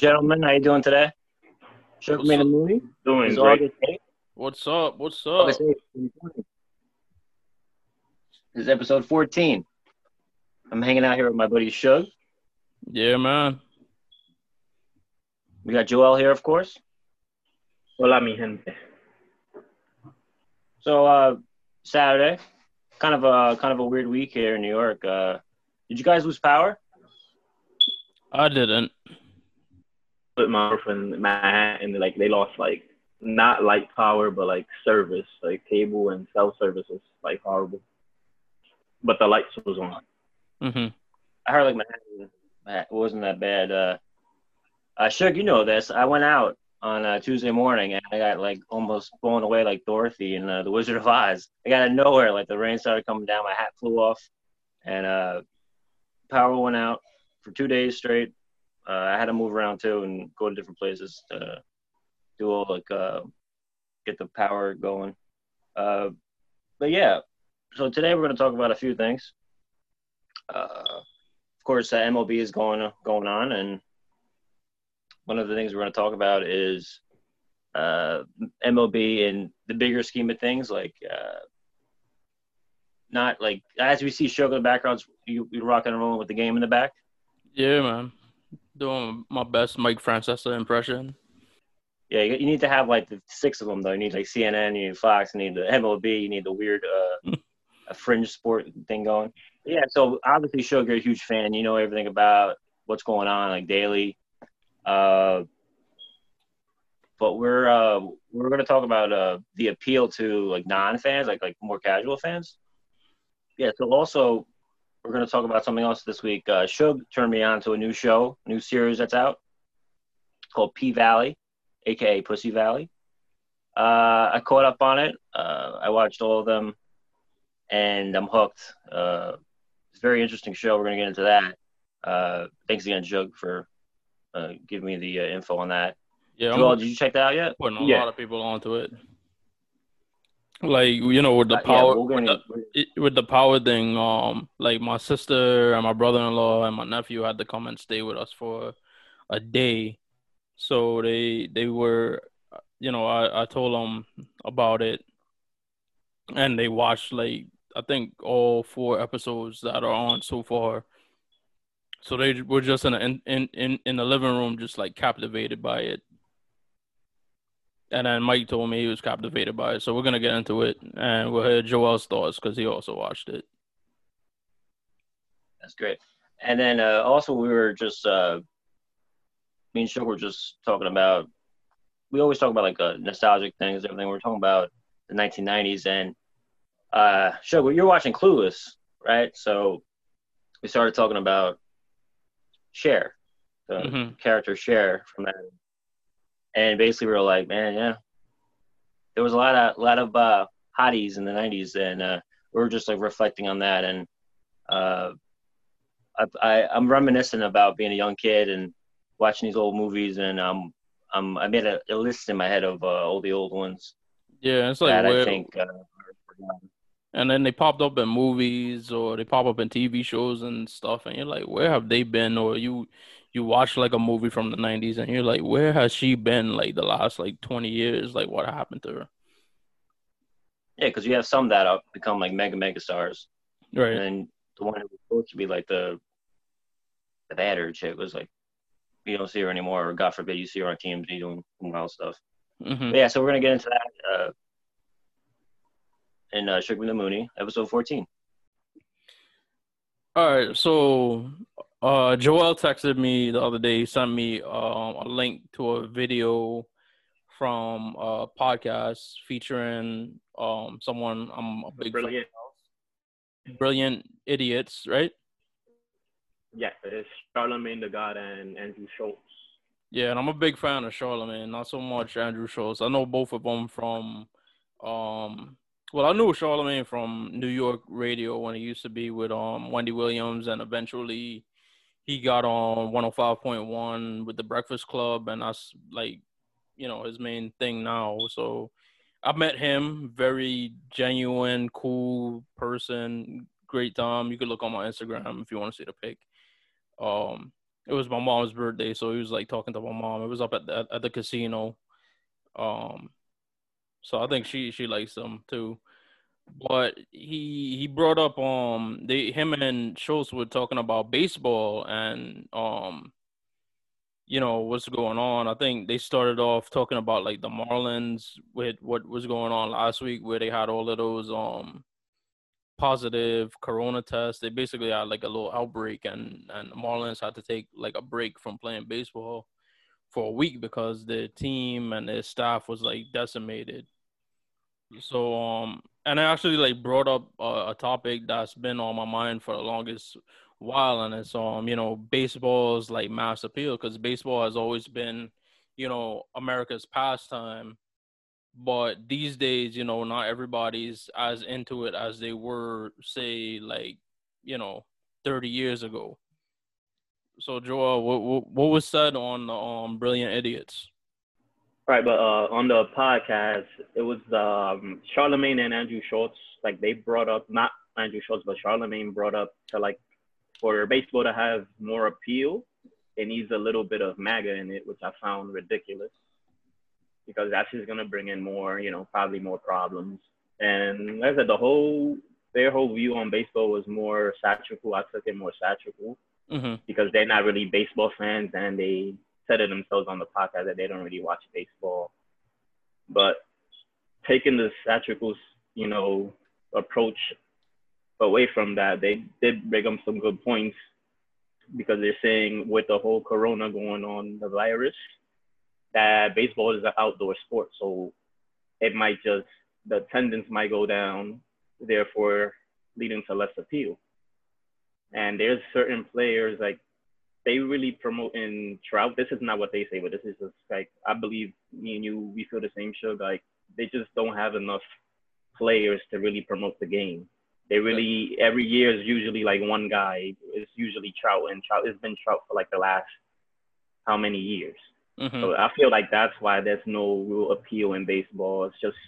Hey, All right, gentlemen, how you doing today? Shook What's me the up? movie. Doing great. What's up? What's up? August 8th, 2020. This is episode 14. I'm hanging out here with my buddy Shug. Yeah, man. We got Joel here, of course. Hola, mi gente. So uh, Saturday, kind of a kind of a weird week here in New York. Uh, did you guys lose power? I didn't. With my girlfriend in Manhattan, like they lost like not light power, but like service, like cable and cell service was like horrible. But the lights was on. Mm-hmm. I heard like Manhattan Manhattan wasn't that bad. Uh, uh, Shug, you know this. I went out on uh, Tuesday morning and I got like almost blown away like Dorothy in uh, The Wizard of Oz. I got out of nowhere, like the rain started coming down, my hat flew off, and uh, power went out for two days straight. Uh, I had to move around too and go to different places to do all like uh, get the power going. Uh, but yeah, so today we're going to talk about a few things. Uh, of course, uh, MLB is going going on, and one of the things we're going to talk about is uh, MLB in the bigger scheme of things, like uh, not like as we see Sugar in the backgrounds, you you rocking and rolling with the game in the back. Yeah, man. Doing my best Mike Francesa impression. Yeah, you, you need to have like the six of them though. You need like CNN, you need Fox, you need the MLB, you need the weird uh, a fringe sport thing going. Yeah, so obviously Sugar, a huge fan. You know everything about what's going on like daily. Uh, but we're uh, we're going to talk about uh, the appeal to like non-fans, like like more casual fans. Yeah. So also we're going to talk about something else this week. Uh, Shug turned me on to a new show, new series that's out. It's called P Valley, aka Pussy Valley. Uh, I caught up on it. Uh, I watched all of them, and I'm hooked. Uh, it's a very interesting show. We're going to get into that. Uh, thanks again, Shug, for uh, giving me the uh, info on that. Yeah, Joel, did you check that out yet? putting a Yeah. lot of people onto it. Like you know, with the Uh, yeah, power, with, the, with the power thing. Um, like my sister and my brother-in-law and my nephew had to come and stay with us for a day. So they they were, you know, I I told them about it, and they watched like I think all four episodes that are on so far. So they were just in a, in in in the living room, just like captivated by it. And then Mike told me he was captivated by it. So we're gonna get into it, and we'll hear Joel's thoughts because he also watched it. That's great. And then uh, also we were just uh, me and Shug were just talking about. We always talk about like uh, nostalgic things, everything. We're talking about the 1990s, and uh, Shug, you're watching Clueless, right? So we started talking about Cher, the Mhm. character Cher from that, and basically we were like, man, yeah, there was a lot of lot of uh, hotties in the 90s, and uh, we were just like reflecting on that, and uh, I, I I'm reminiscent about being a young kid and watching these old movies, and um, um, I made a, a list in my head of uh, all the old ones Yeah, it's like that where, I think. Uh, and then they popped up in movies or they pop up in TV shows and stuff, and you're like, where have they been? Or you you watch like a movie from the '90s, and you're like, where has she been? Like the last like 20 years? Like what happened to her? yeah, because you have some that have become like mega mega stars, Right. and the one who was supposed to be like the the badder chick was like you don't see her anymore, or God forbid you see her on TMZ doing wild stuff. hmm yeah, so we're gonna get into that uh, in uh, and the Mooney, episode 14. All right, so uh, Joel texted me the other day, He sent me um, a link to a video from a podcast featuring um, someone I'm a big fan Brilliant. of, brilliant idiots, right? Yes, it is Charlemagne the God and Andrew Schulz. Yeah, and I'm a big fan of Charlemagne, not so much Andrew Schulz. I know both of them from, um, well, I knew Charlemagne from New York radio when he used to be with um Wendy Williams, and eventually he got on 105.1 with the Breakfast Club, and that's like, you know, his main thing now. So I met him, very genuine, cool person, great time. You could look on my Instagram if you want to see the pic. Um, it was my mom's birthday, so he was like talking to my mom. It was up at the, at the casino. Um, so I think she she likes him too. But he he brought up um they him and Schulz were talking about baseball and um you know what's going on. I think they started off talking about like the Marlins with what was going on last week where they had all of those um positive corona tests. They basically had like a little outbreak and and the Marlins had to take like a break from playing baseball for a week because their team and their staff was like decimated. So um and I actually like brought up a, a topic that's been on my mind for the longest while and it's um you know baseball's like mass appeal because baseball has always been you know America's pastime but these days you know not everybody's as into it as they were say like you know 30 years ago so Joel, what, what, what was said on the um Brilliant Idiots? Right, but uh, on the podcast, it was um, Charlemagne and Andrew Schulz. Like they brought up, not Andrew Schulz, but Charlemagne brought up to like for baseball to have more appeal, it needs a little bit of MAGA in it, which I found ridiculous because that's just gonna bring in more, you know, probably more problems. And like I said, the whole their whole view on baseball was more satirical. I took it more satirical mm-hmm. because they're not really baseball fans and they said it themselves on the podcast that they don't really watch baseball. But taking the satirical, you know, approach away from that, they did bring up some good points because they're saying with the whole corona going on, the virus, that baseball is an outdoor sport. So it might just, the attendance might go down, therefore leading to less appeal. And there's certain players like they really promote in Trout. This is not what they say, but this is just like I believe me and you we feel the same. Show like they just don't have enough players to really promote the game. They really every year is usually like one guy. It's usually Trout, and Trout it's been Trout for like the last how many years. Mm-hmm. So I feel like that's why there's no real appeal in baseball. It's just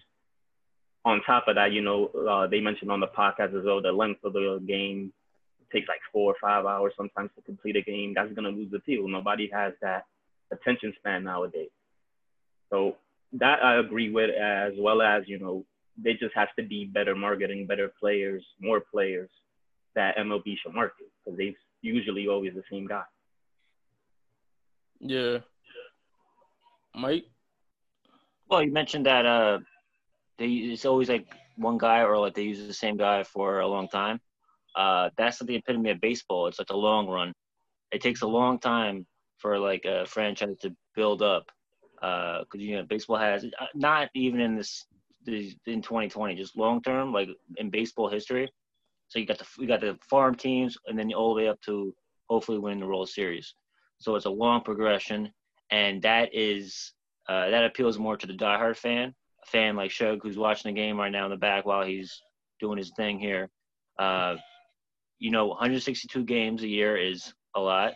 on top of that, you know, uh, they mentioned on the podcast as well the length of the game takes like four or five hours sometimes to complete a game, that's gonna lose the appeal. Nobody has that attention span nowadays. So that I agree with, as well as you know, there just has to be better marketing, better players, more players that MLB should market because they've usually always the same guy. Yeah. Mike. Well, you mentioned that uh, they it's always like one guy or like they use the same guy for a long time uh, that's the epitome of baseball. It's like a long run. It takes a long time for like a franchise to build up. Because uh, you know, baseball has uh, not even in this in 2020, just long term, like in baseball history. So you got the you got the farm teams, and then all the way up to hopefully winning the World Series. So it's a long progression, and that is uh, that appeals more to the diehard fan, a fan like Shug who's watching the game right now in the back while he's doing his thing here. Uh, you know, 162 games a year is a lot.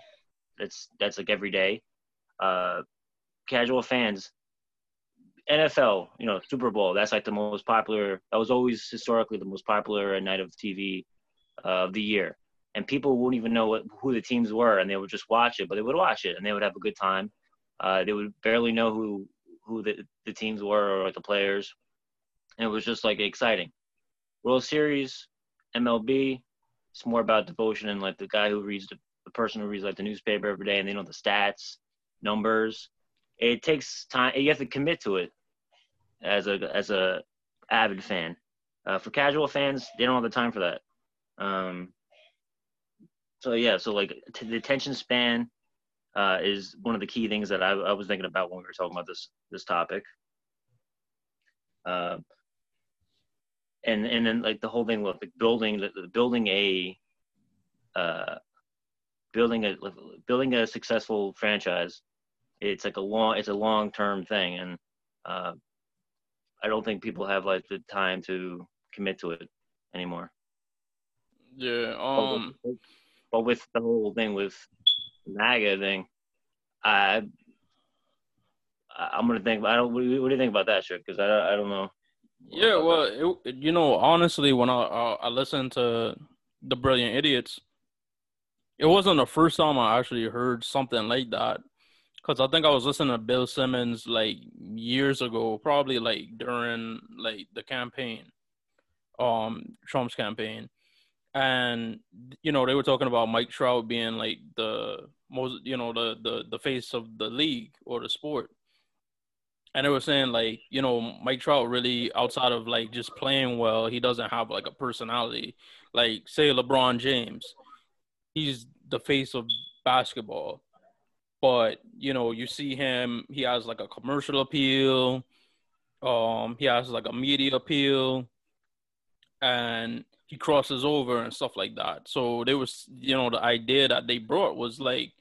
That's that's like every day. Uh, casual fans, NFL, you know, Super Bowl. That's like the most popular. That was always historically the most popular night of TV uh, of the year. And people wouldn't even know what, who the teams were, and they would just watch it. But they would watch it, and they would have a good time. Uh, they would barely know who who the, the teams were or the players, and it was just like exciting. World Series, MLB, it's more about devotion and like the guy who reads the, the person who reads like the newspaper every day and they know the stats, numbers. It takes time. You have to commit to it as a as a avid fan. Uh, for casual fans, they don't have the time for that. Um, so yeah, so like t- the attention span uh, is one of the key things that I, I, was thinking about when we were talking about this this topic. Uh, and and then like the whole thing with like building building a uh, building a building a successful franchise it's like a long it's a long term thing. And uh, i don't think people have like the time to commit to it anymore. Yeah um but with, but with the whole thing with maga thing i i'm gonna think i don't what do you, what do you think about that shit? Because I, I don't know yeah, well, it, you know, honestly, when I, I I listened to the Brilliant Idiots, it wasn't the first time I actually heard something like that. Cause I think I was listening to Bill Simmons like years ago, probably like during like the campaign, um, Trump's campaign, and you know they were talking about Mike Trout being like the most, you know, the the the face of the league or the sport, and they were saying like you know Mike Trout really outside of like just playing well, he doesn't have like a personality. Like say LeBron James, he's the face of basketball, but you know you see him, he has like a commercial appeal, um, he has like a media appeal, and he crosses over and stuff like that. So there was you know the idea that they brought was like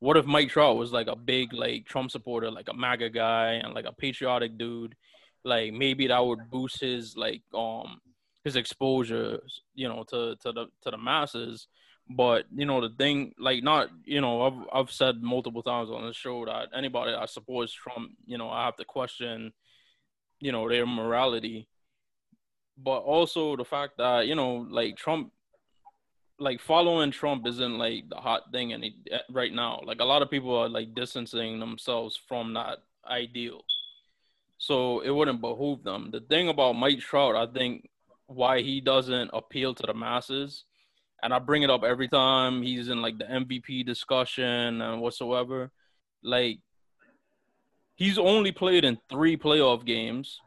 what if Mike Trout was like a big like Trump supporter, like a MAGA guy and like a patriotic dude? Like maybe that would boost his like um his exposure, you know, to to the to the masses. But you know the thing, like not you know I've I've said multiple times on the show that anybody that supports Trump, you know, I have to question, you know, their morality. But also the fact that you know like Trump like following Trump isn't like the hot thing any uh, right now. Like a lot of people are like distancing themselves from that ideal. So it wouldn't behoove them. The thing about Mike Trout, I think why he doesn't appeal to the masses, and I bring it up every time he's in like the MVP discussion and whatsoever. Like he's only played in three playoff games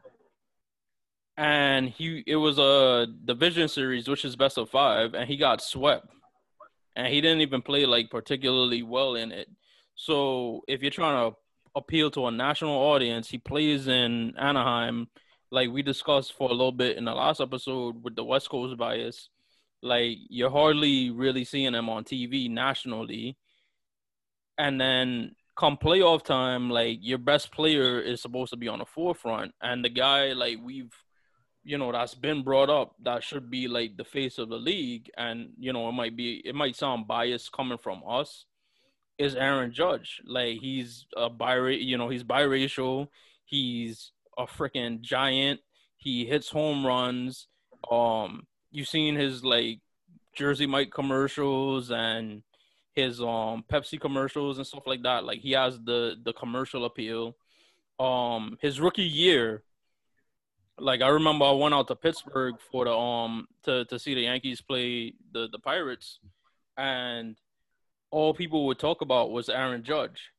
and he it was a division series, which is best of five, and he got swept, and he didn't even play like particularly well in it. So if you're trying to appeal to a national audience, he plays in Anaheim, like we discussed for a little bit in the last episode with the West Coast bias. Like you're hardly really seeing him on TV nationally, and then come playoff time, like your best player is supposed to be on the forefront, and the guy like we've you know that's been brought up that should be like the face of the league and you know it might be it might sound biased coming from us is Aaron Judge. Like he's a bi you know he's biracial. He's a freaking giant. He hits home runs. Um you've seen his like Jersey Mike commercials and his um Pepsi commercials and stuff like that. Like he has the the commercial appeal. Um his rookie year like I remember I went out to Pittsburgh for the um to to see the Yankees play the the Pirates, and all people would talk about was Aaron Judge.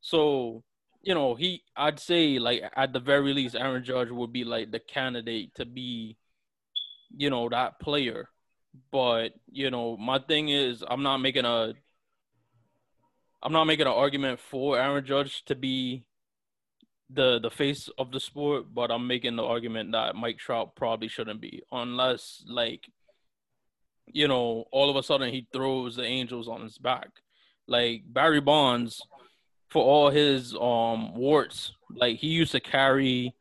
So you know he I'd say like at the very least Aaron Judge would be like the candidate to be, you know that player. But you know my thing is I'm not making a I'm not making an argument for Aaron Judge to be the the face of the sport, but I'm making the argument that Mike Trout probably shouldn't be, unless like, you know, all of a sudden he throws the Angels on his back, like Barry Bonds, for all his um warts, like he used to carry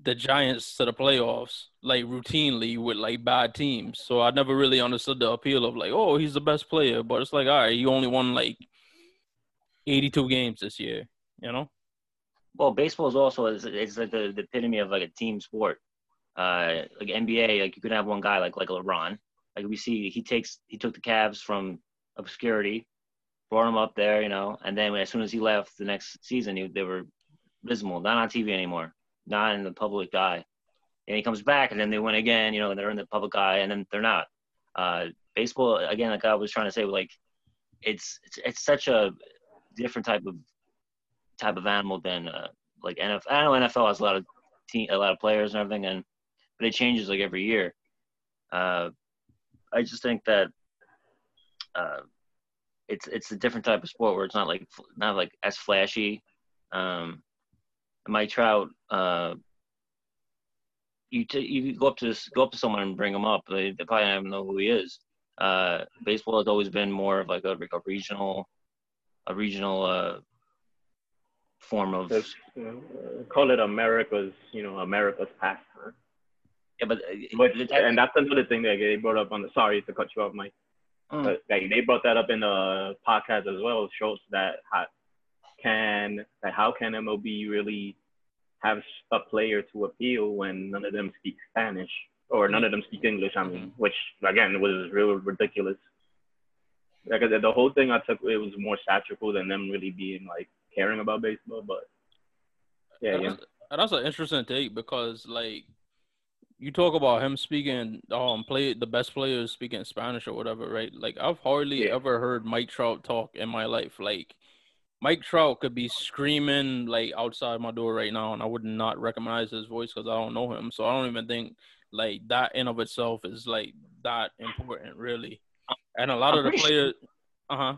the Giants to the playoffs like routinely with like bad teams. So I never really understood the appeal of like, oh, he's the best player, but it's like, all right, you only won like 82 games this year, you know? Well, baseball is also it's like the, the epitome of like a team sport. Uh, like NBA, like you could have one guy like like LeBron. Like we see, he takes he took the Cavs from obscurity, brought them up there, you know, and then as soon as he left the next season, he, they were visible, not on TV anymore, not in the public eye. And he comes back, and then they win again, you know, and they're in the public eye, and then they're not. Uh, baseball again, like I was trying to say, like it's it's it's such a different type of type of animal than uh, like NFL. I know NFL has a lot of team, a lot of players and everything, and but it changes like every year. Uh, I just think that uh, it's it's a different type of sport where it's not like not like as flashy. Um, Mike Trout, uh, you t- you go up to this, go up to someone and bring him up. They, they probably don't even know who he is. Uh, baseball has always been more of like a, like a regional, a regional uh, form of you know, call it America's, you know, America's pastime. Yeah, but, but and that's another thing that they brought up on the. Sorry to cut you off, Mike. Mm. But like they brought that up in the podcast as well. Shows that how can that how can MLB really have a player to appeal when none of them speak Spanish or none of them speak English? I mean, mm-hmm. which again was real ridiculous. Like the, the whole thing I took it was more satirical than them really being like caring about baseball. But yeah, And yeah. that's, that's an interesting take because like you talk about him speaking um play the best players speaking Spanish or whatever, right? Like I've hardly Yeah. ever heard Mike Trout talk in my life. Like Mike Trout could be screaming like outside my door right now, and I would not recognize his voice because I don't know him. So I don't even think like that in of itself is like that important, really. And a lot I'm of the pretty sure- players, uh huh.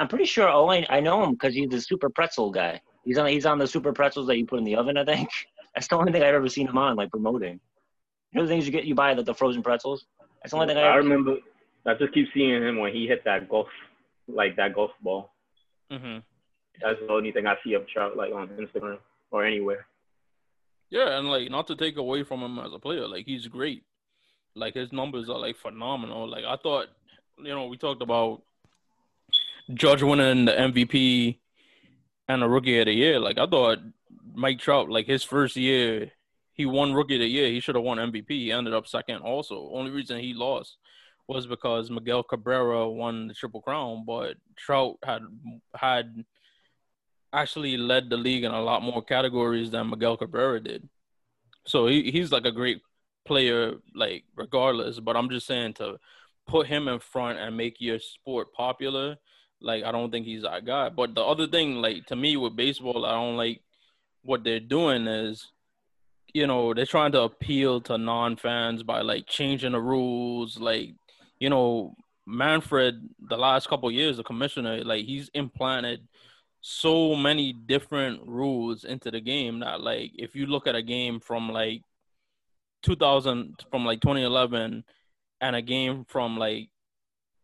I'm pretty sure Owen. I know him because he's the super pretzel guy. He's on. He's on the super pretzels that you put in the oven. I think that's the only thing I've ever seen him on, like promoting. You know the things you get, you buy the, the frozen pretzels. That's the only thing I, I ever. remember. I just keep seeing him when he hit that golf, like that golf ball. hmm That's the only thing I see of Trout like on Instagram or anywhere. Yeah, and like not to take away from him as a player, like he's great. Like his numbers are like phenomenal. Like I thought, you know, we talked about Judge winning the MVP and a Rookie of the Year. Like I thought Mike Trout, like his first year, he won Rookie of the Year. He should have won MVP. He ended up second. Also, only reason he lost was because Miguel Cabrera won the Triple Crown, but Trout had had actually led the league in a lot more categories than Miguel Cabrera did. So he, he's like a great player, like regardless. But I'm just saying to put him in front and make your sport popular, like I don't think he's that guy. But the other thing, like to me with baseball, I don't like what they're doing is, you know, they're trying to appeal to non-fans by like changing the rules, like you know, Manfred, the last couple years, the commissioner, like he's implanted so many different rules into the game that like if you look at a game from like 2000 from like 2011 and a game from like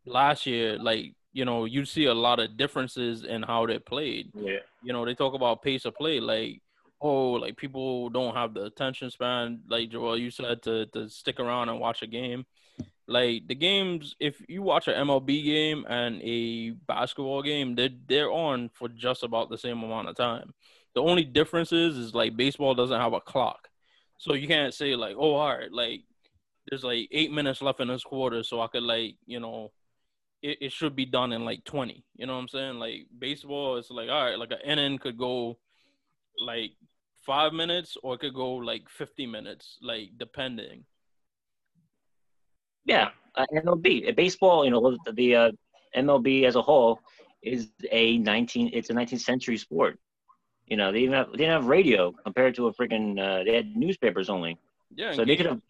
last year like you know you see a lot of differences in how they played. Yeah. you know they talk about pace of play like oh like people don't have the attention span like Joel you said to to stick around and watch a game. Like the games if you watch an MLB game and a basketball game they're they're on for just about the same amount of time. The only difference is is like baseball doesn't have a clock. So you can't say like oh all right like there's like 8 minutes left in this quarter so I could like you know it, it should be done in like 20 you know what I'm saying like baseball it's like all right like an inning could go like 5 minutes or it could go like 50 minutes like depending Yeah, uh, MLB, Uh, baseball. You know, the, the uh, MLB as a whole is a 19. It's a 19th century sport. You know, they even have, they didn't have radio compared to a freaking. Uh, they had newspapers only, yeah so they could have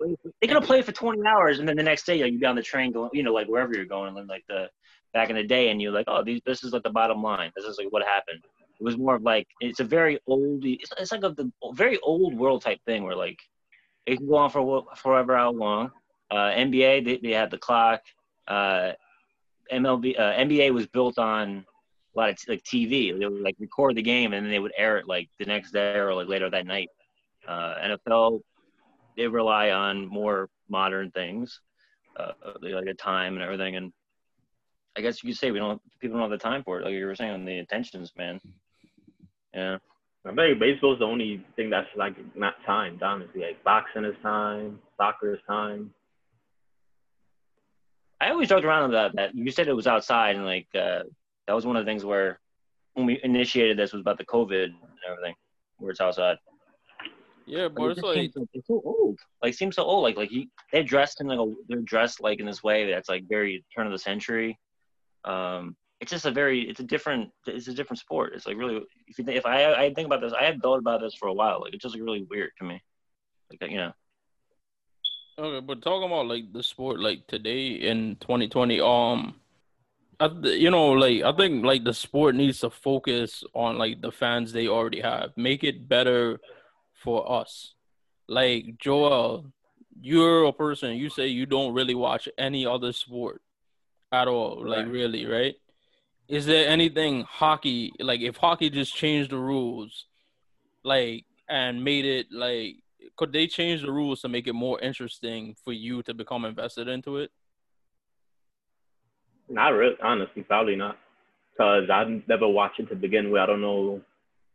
they could have played for 20 hours, and then the next day like, you'd be on the train going, you know, like wherever you're going, and then like the back in the day, and you're like, oh, these, this is like the bottom line. This is like what happened. It was more of like it's a very old. It's, it's like a the very old world type thing where like it can go on for forever how long. Uh, NBA they, they had the clock. Uh, MLB uh, NBA was built on a lot of t- like TV. They would like record the game and then they would air it like the next day or like later that night. Uh, NFL they rely on more modern things, uh, like the time and everything. And I guess you could say we don't people don't have the time for it. Like you were saying, on the attentions, man. Yeah. I think baseball's the only thing that's like not timed, honestly. Like boxing is time, soccer is time. I always joked around about that. You said it was outside, and like uh, that was one of the things where when we initiated this was about the COVID and everything, where it's outside. Yeah But but it's like seems so, it's so old. Like seems so old. Like like he, they're dressed in like a they're dressed like in this way that's like very turn of the century. Um, it's just a very it's a different it's a different sport. It's like really if you think, if I I think about this I had thought about this for a while. Like it's just like really weird to me. Like you know. Okay, but talking about like the sport, like today in 2020, um, I, th- you know, like I think like the sport needs to focus on like the fans they already have, make it better for us. Like Joel, you're a person. You say you don't really watch any other sport at all, like really, right? Is there anything hockey like if hockey just changed the rules, like and made it like could they change the rules to make it more interesting for you to become invested into it? Not really, honestly, probably not. Cause I never watched it to begin with. I don't know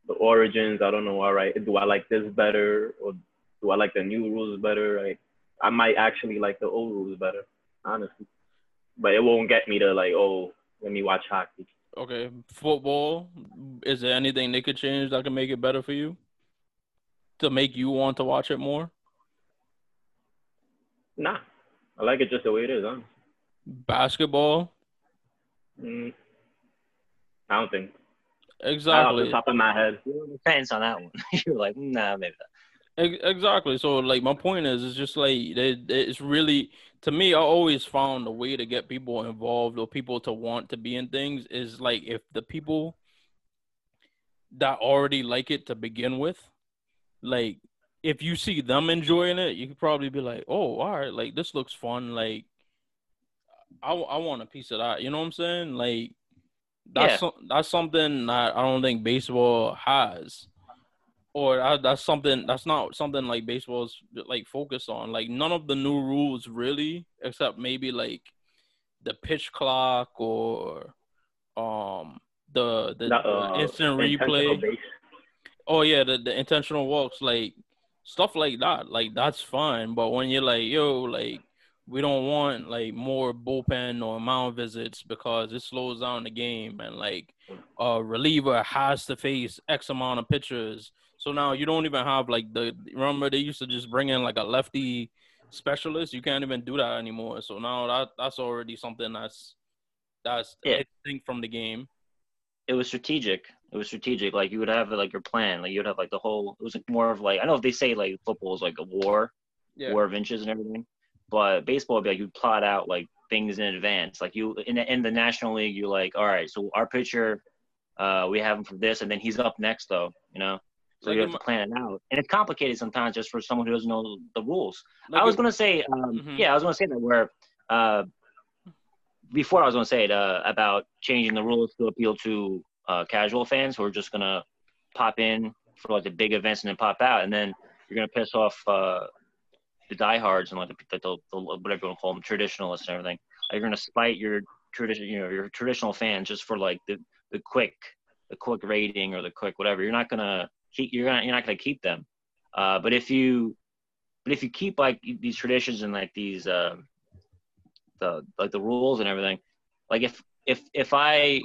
the origins. I don't know. All right, do I like this better or do I like the new rules better? Like, I might actually like the old rules better, honestly. But it won't get me to like, oh, let me watch hockey. Okay, football. Is there anything they could change that could make it better for you? To make you want to watch it more? Nah, I like it just the way it is. Huh? Basketball. Mm, I don't think. Exactly. Off the top of my head. You're on the fence on that one. You're like, nah, maybe not. Exactly. So, like, my point is, it's just like it, it's really to me. I always found a way to get people involved or people to want to be in things is like if the people that already like it to begin with, like, if you see them enjoying it, you could probably be like, "Oh, all right, like this looks fun." Like, I I want a piece of that. You know what I'm saying? Like, that's Yeah. some, that's something that I don't think baseball has or that, that's something that's not something like baseball's like focused on. Like none of the new rules really, except maybe like the pitch clock or um the the, Not, the uh, instant replay. base. Oh yeah, the, the intentional walks, like stuff like that. Like that's fine. But when you're like, yo, like we don't want like more bullpen or mound visits because it slows down the game and like a reliever has to face X amount of pitchers. So now you don't even have like the remember they used to just bring in like a lefty specialist. You can't even do that anymore. So now that that's already something that's that's Yeah. distinct from the game. It was strategic. It was strategic. Like you would have like your plan. Like you'd have like the whole. It was like more of like I know if they say like football is like a war, Yeah. war of inches and everything, but baseball would be like you plot out like things in advance. Like you in the, in the National League, you're like all right. So our pitcher, uh, we have him for this, and then he's up next though. You know. So Like you have to plan it out, and it's complicated sometimes just for someone who doesn't know the rules. Like I was it- gonna say, um, Mhm. yeah, I was gonna say that where uh, before I was gonna say it uh, about changing the rules to appeal to uh, casual fans who are just gonna pop in for like the big events and then pop out, and then you're gonna piss off uh, the diehards and like the, the, the, whatever you want to call them, traditionalists and everything. You're gonna spite your tradition, you know, your traditional fans just for like the the quick, the quick rating or the quick whatever. You're not gonna keep. You're not. You're not gonna keep them. Uh, but if you, but if you keep like these traditions and like these, uh, the like the rules and everything, like if if if I,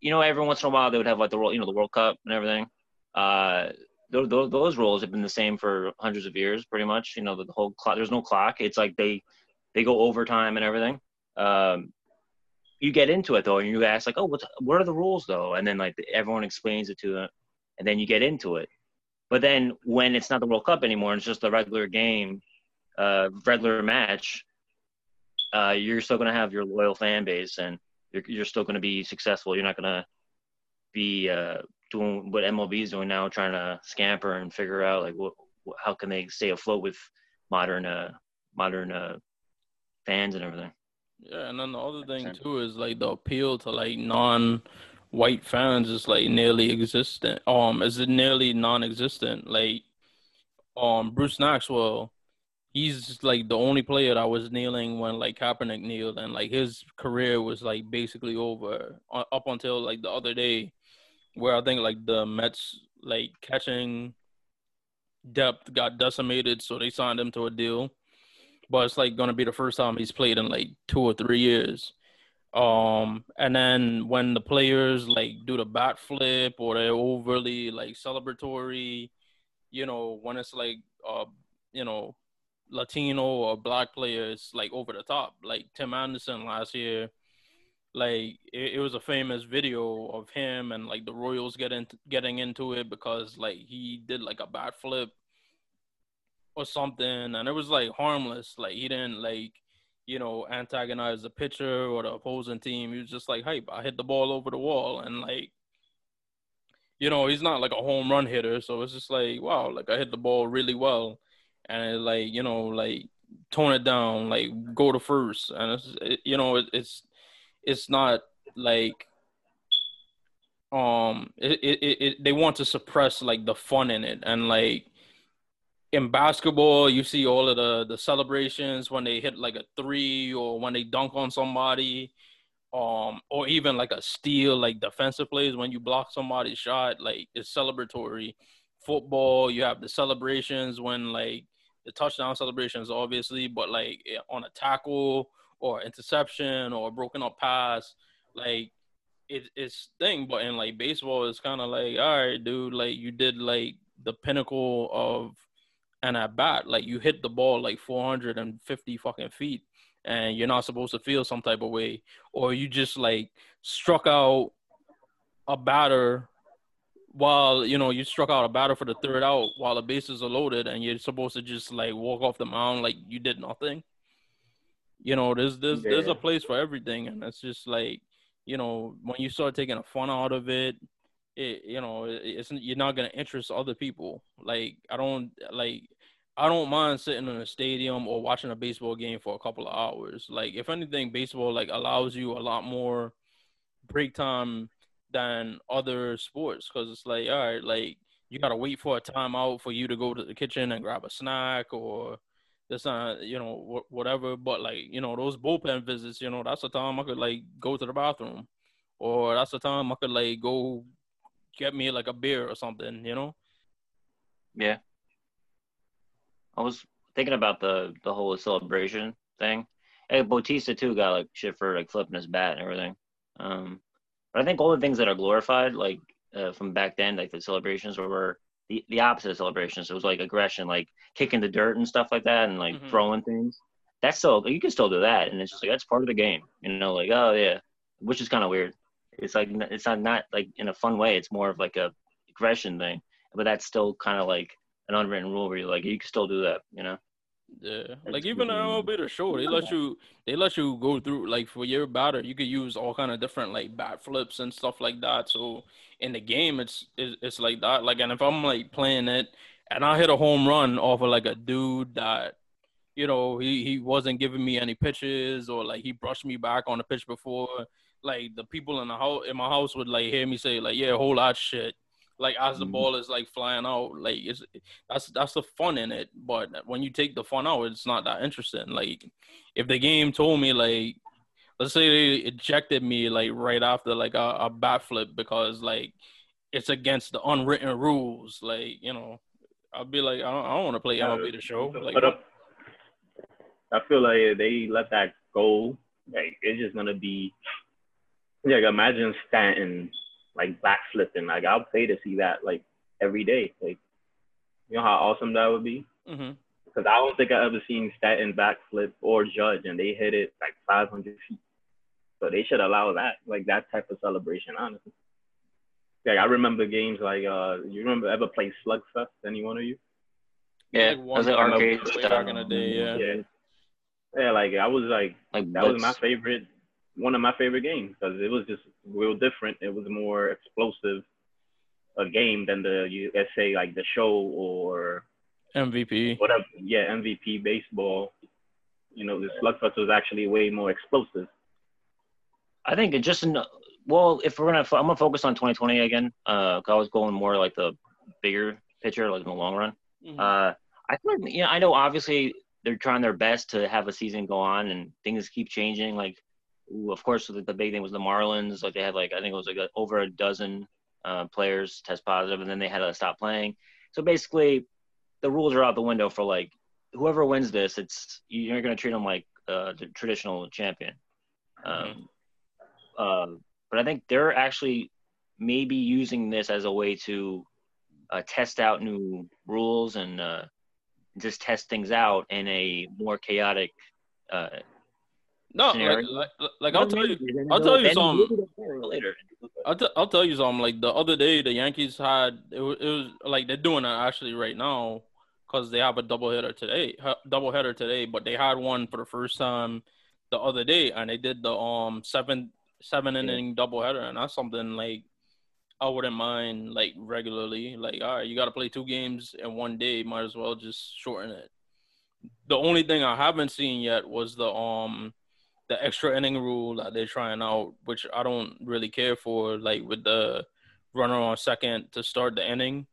you know, every once in a while they would have like the world, you know, the World Cup and everything. Uh, those, those, those rules have been the same for hundreds of years, pretty much. You know, the, whole clock. There's no clock. It's like they they go overtime and everything. Um, you get into it though, and you ask like, oh, what's what are the rules though? And then like everyone explains it to them, and then you get into it. But then when it's not the World Cup anymore, and it's just a regular game, uh, regular match, uh, you're still going to have your loyal fan base, and you're you're still going to be successful. You're not going to be uh, doing what MLB is doing now, trying to scamper and figure out like what, what how can they stay afloat with modern uh, modern uh, fans and everything. Yeah, and then the other thing too is like the appeal to like non-white fans is like nearly existent. Um, is it nearly non-existent? Like, um, Bruce Maxwell, he's like the only player that was kneeling when like Kaepernick kneeled, and like his career was like basically over uh, up until like the other day, where I think like the Mets like catching depth got decimated, so they signed him to a deal but it's like gonna be the first time he's played in like two or three years. Um, and then when the players like do the bat flip or they're overly like celebratory, you know, when it's like uh, you know, Latino or black players like over the top, like Tim Anderson last year. Like it, it was a famous video of him and like the Royals getting getting into it because like he did like a bat flip or something and it was like harmless. Like he didn't like you know antagonize the pitcher or the opposing team. He was just like hype. I hit the ball over the wall and like you know he's not like a home run hitter. So it's just like wow like i hit the ball really well. And it, like you know like tone it down like go to first. And it's it, you know it, it's it's not like um it, it, it, they want to suppress like the fun in it and like in basketball, you see all of the the celebrations when they hit like a three or when they dunk on somebody, um, or even like a steal, like defensive plays when you block somebody's shot, like it's celebratory. Football, you have the celebrations when like the touchdown celebrations, obviously, but like on a tackle or interception or broken up pass. Like it, it's thing, but in like baseball, it's kind of like, all right, dude, like you did like the pinnacle of an at bat, like you hit the ball like 450 fucking feet, and you're not supposed to feel some type of way, or you just like struck out a batter while you know you struck out a batter for the third out while the bases are loaded, and you're supposed to just like walk off the mound like you did nothing. You know, there's there's yeah. there's a place for everything, and it's just like you know when you start taking a fun out of it, it you know it's you're not gonna interest other people. Like I don't like I don't mind sitting in a stadium or watching a baseball game for a couple of hours. Like if anything, baseball like allows you a lot more break time than other sports because it's like all right, like you gotta wait for a timeout for you to go to the kitchen and grab a snack or that's not you know whatever. But like you know those bullpen visits, you know that's the time I could like go to the bathroom, or that's the time I could like go get me like a beer or something, you know. Yeah. I was thinking about the the whole celebration thing. Hey, Bautista too got like shit for like flipping his bat and everything. Um, but I think all the things that are glorified, like uh, from back then, like the celebrations were the, the opposite of celebrations. It was like aggression, like kicking the dirt and stuff like that, and like mm-hmm. throwing things. That's still you can still do that, and it's just like that's part of the game. You know, like oh yeah, which is kind of weird. It's like it's not not like in a fun way. It's more of like a aggression thing, but that's still kind of like an unwritten rule where you're like you can still do that. You know. Yeah, like even the MLB the show, they let you they let you go through like for your batter, you could use all kind of different like bat flips and stuff like that. So in the game, it's it's, it's like that. Like, and if I'm like playing it and I hit a home run off of like a dude that you know he he wasn't giving me any pitches or like he brushed me back on the pitch before, like the people in the house in my house would like hear me say like yeah, whole lot shit like as the mm-hmm. ball is like flying out like it's that's that's the fun in it. But when you take the fun out it's not that interesting. Like if the game told me like let's say they ejected me like right after like a, a bat flip because like it's against the unwritten rules like you know i'll be like i don't, don't want to play mlb the show. Like but, uh, i feel like they let that go like it's just gonna be like imagine stanton like backflipping. Like I'll pay to see that like every day. Like you know how awesome that would be. Mm-hmm. Because I don't think I ever seen Stanton backflip or Judge, and they hit it like 500 feet. So they should allow that, like that type of celebration, honestly. Like I remember games like uh, you remember ever play Slugfest? Any one of you? Yeah, like was it arcade back in the day. Yeah. yeah. Yeah, like I was like, like that was my favorite one of my favorite games because it was just real different. It was more explosive a game than the you let's say like the show or MVP. Whatever. Yeah, MVP baseball. You know, the slugfest was actually way more explosive. I think it just well, if we're gonna, I'm gonna focus on 2020 again. Uh, I was going more like the bigger picture, like in the long run. Mm-hmm. Uh, I feel like, you know, I know obviously they're trying their best to have a season go on and things keep changing. Like of course, the, the big thing was the Marlins. Like they had like I think it was like a, over a dozen uh, players test positive, and then they had to stop playing. So basically, the rules are out the window for like whoever wins this. It's you're going to treat them like uh, the traditional champion. Um, uh, but I think they're actually maybe using this as a way to uh, test out new rules and uh, just test things out in a more chaotic uh, no, like, like, like I'll tell you, I'll tell you something. Later. I'll, t- I'll tell you something. Like the other day, the Yankees had it was, it was like they're doing it actually right now because they have a doubleheader today, doubleheader today. But they had one for the first time the other day, and they did the um seven seven inning yeah. doubleheader, and that's something like I wouldn't mind like regularly. Like, all right, you got to play two games in one day. Might as well just shorten it. The only thing I haven't seen yet was the um the extra inning rule that they're trying out, which I don't really care for, like with the runner on second to start the inning.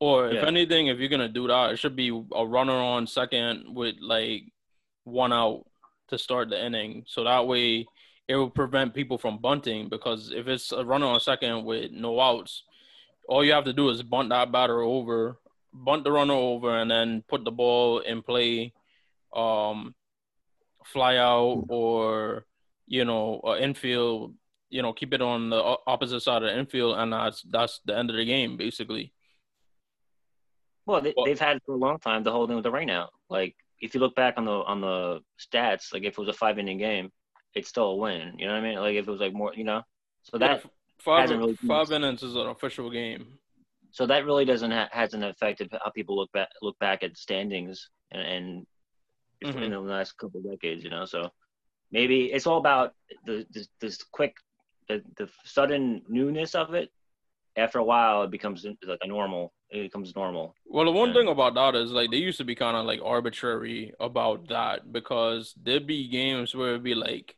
Or if yeah. anything, if you're gonna do that, it should be a runner on second with like one out to start the inning. So that way it will prevent people from bunting because if it's a runner on second with no outs, all you have to do is bunt that batter over, bunt the runner over, and then put the ball in play um, fly out or you know uh, infield, you know, keep it on the opposite side of the infield, and that's that's the end of the game basically. Well, they, have had for a long time the whole thing with the rainout. Like if you look back on the on the stats, like if it was a five inning game, it's still a win. You know what I mean? Like if it was like more, you know. So that yeah, five really five innings is an official game. So that really doesn't ha- hasn't affected how people look back look back at standings and, and mm-hmm. in the last couple of decades. You know, so maybe it's all about the this, this quick the, the sudden newness of it after a while it becomes like a normal it becomes normal well the one yeah. thing about that is like they used to be kind of like arbitrary about that because there'd be games where it'd be like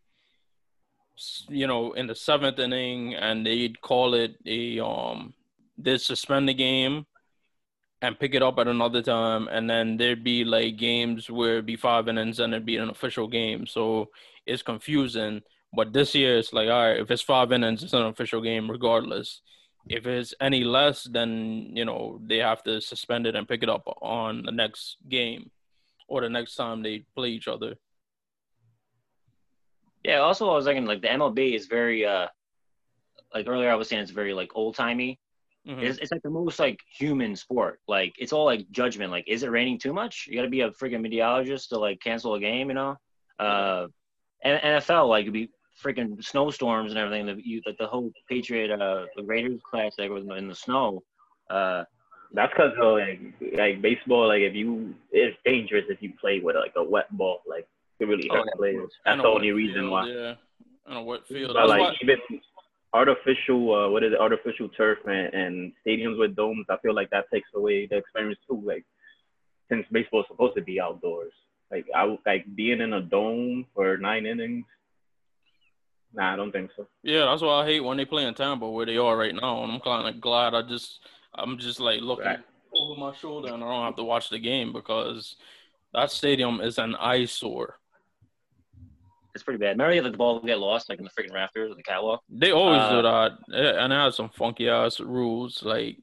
you know in the seventh inning and they'd call it a um they'd suspend the game and pick it up at another time and then there'd be like games where it'd be five innings and it'd be an official game so it's confusing but this year it's like all right if it's five innings it's an official game regardless if it's any less, then you know they have to suspend it and pick it up on the next game or the next time they play each other. Yeah. Also, I was thinking like the MLB is very, uh like earlier I was saying it's very like old timey. Mm-hmm. It's, it's like the most like human sport. Like it's all like judgment. Like, is it raining too much? You got to be a freaking meteorologist to like cancel a game. You know. Uh, and NFL like it'd be freaking snowstorms and everything. The you, like the whole Patriot, uh, the Raiders classic was in the snow. Uh, that's because like like baseball, like if you it's dangerous if you play with like a wet ball, like it really hurt oh, players. That's the only reason field, why. Yeah, on a wet field. But like even artificial, uh, what is it, artificial turf and, and stadiums with domes, I feel like that takes away the experience too. Like since baseball is supposed to be outdoors, like I like being in a dome for nine innings Nah, I don't think so. Yeah, that's why I hate when they play in Tampa where they are right now, and I'm kind of glad I just I'm just like looking right. over my shoulder and I don't have to watch the game because that stadium is an eyesore. It's pretty bad. Remember the ball get lost like in the freaking rafters of the catwalk? They always uh, do that, and it has some funky ass rules like.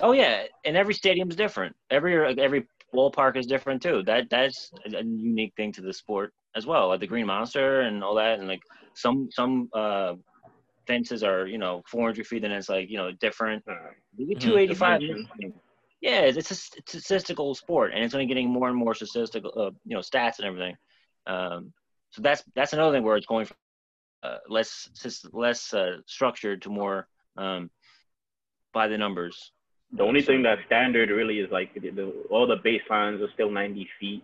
Oh yeah, and every stadium is different. Every every ballpark is different too. That that's a unique thing to the sport as well, like the Green Monster and all that, and like some some uh, fences are you know 400 feet, and it's like you know different. You get 285. Yeah, it's a statistical sport, and it's only getting more and more statistical, uh, you know, stats and everything. Um, so that's that's another thing where it's going from uh, less less uh, structured to more um, by the numbers. The only thing that's standard really is like the, the, all the baselines are still 90 feet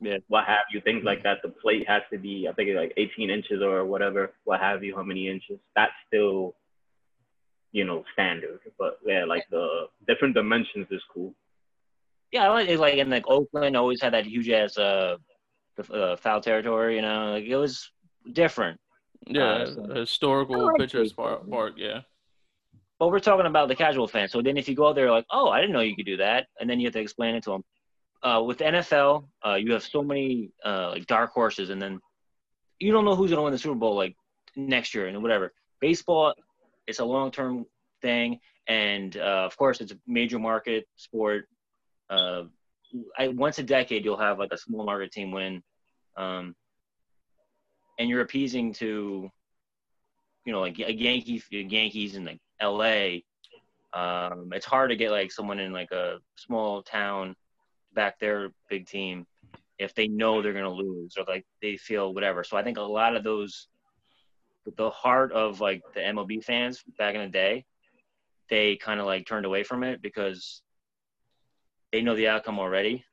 yeah. what have you, things like that. The plate has to be, I think, it's like 18 inches or whatever, what have you, how many inches. That's still, you know, standard. But yeah, like the different dimensions is cool. Yeah, I like. Like in like Oakland, always had that huge ass uh, uh foul territory. You know, like it was different. Yeah, uh, so. historical like pictures park, park. Yeah. But we're talking about the casual fan. So then, if you go out there, like, oh, I didn't know you could do that, and then you have to explain it to them uh, with NFL, uh, you have so many uh, like dark horses, and then you don't know who's gonna win the Super Bowl like next year and whatever. Baseball, it's a long term thing, and uh, of course, it's a major market sport. Uh, I, once a decade, you'll have like a small market team win, um, and you're appeasing to, you know, like a Yankee, Yankees in like L.A. Um, it's hard to get like someone in like a small town back their big team if they know they're going to lose or like they feel whatever. So I think a lot of those, the heart of like the MLB fans back in the day, they kind of like turned away from it because they know the outcome already.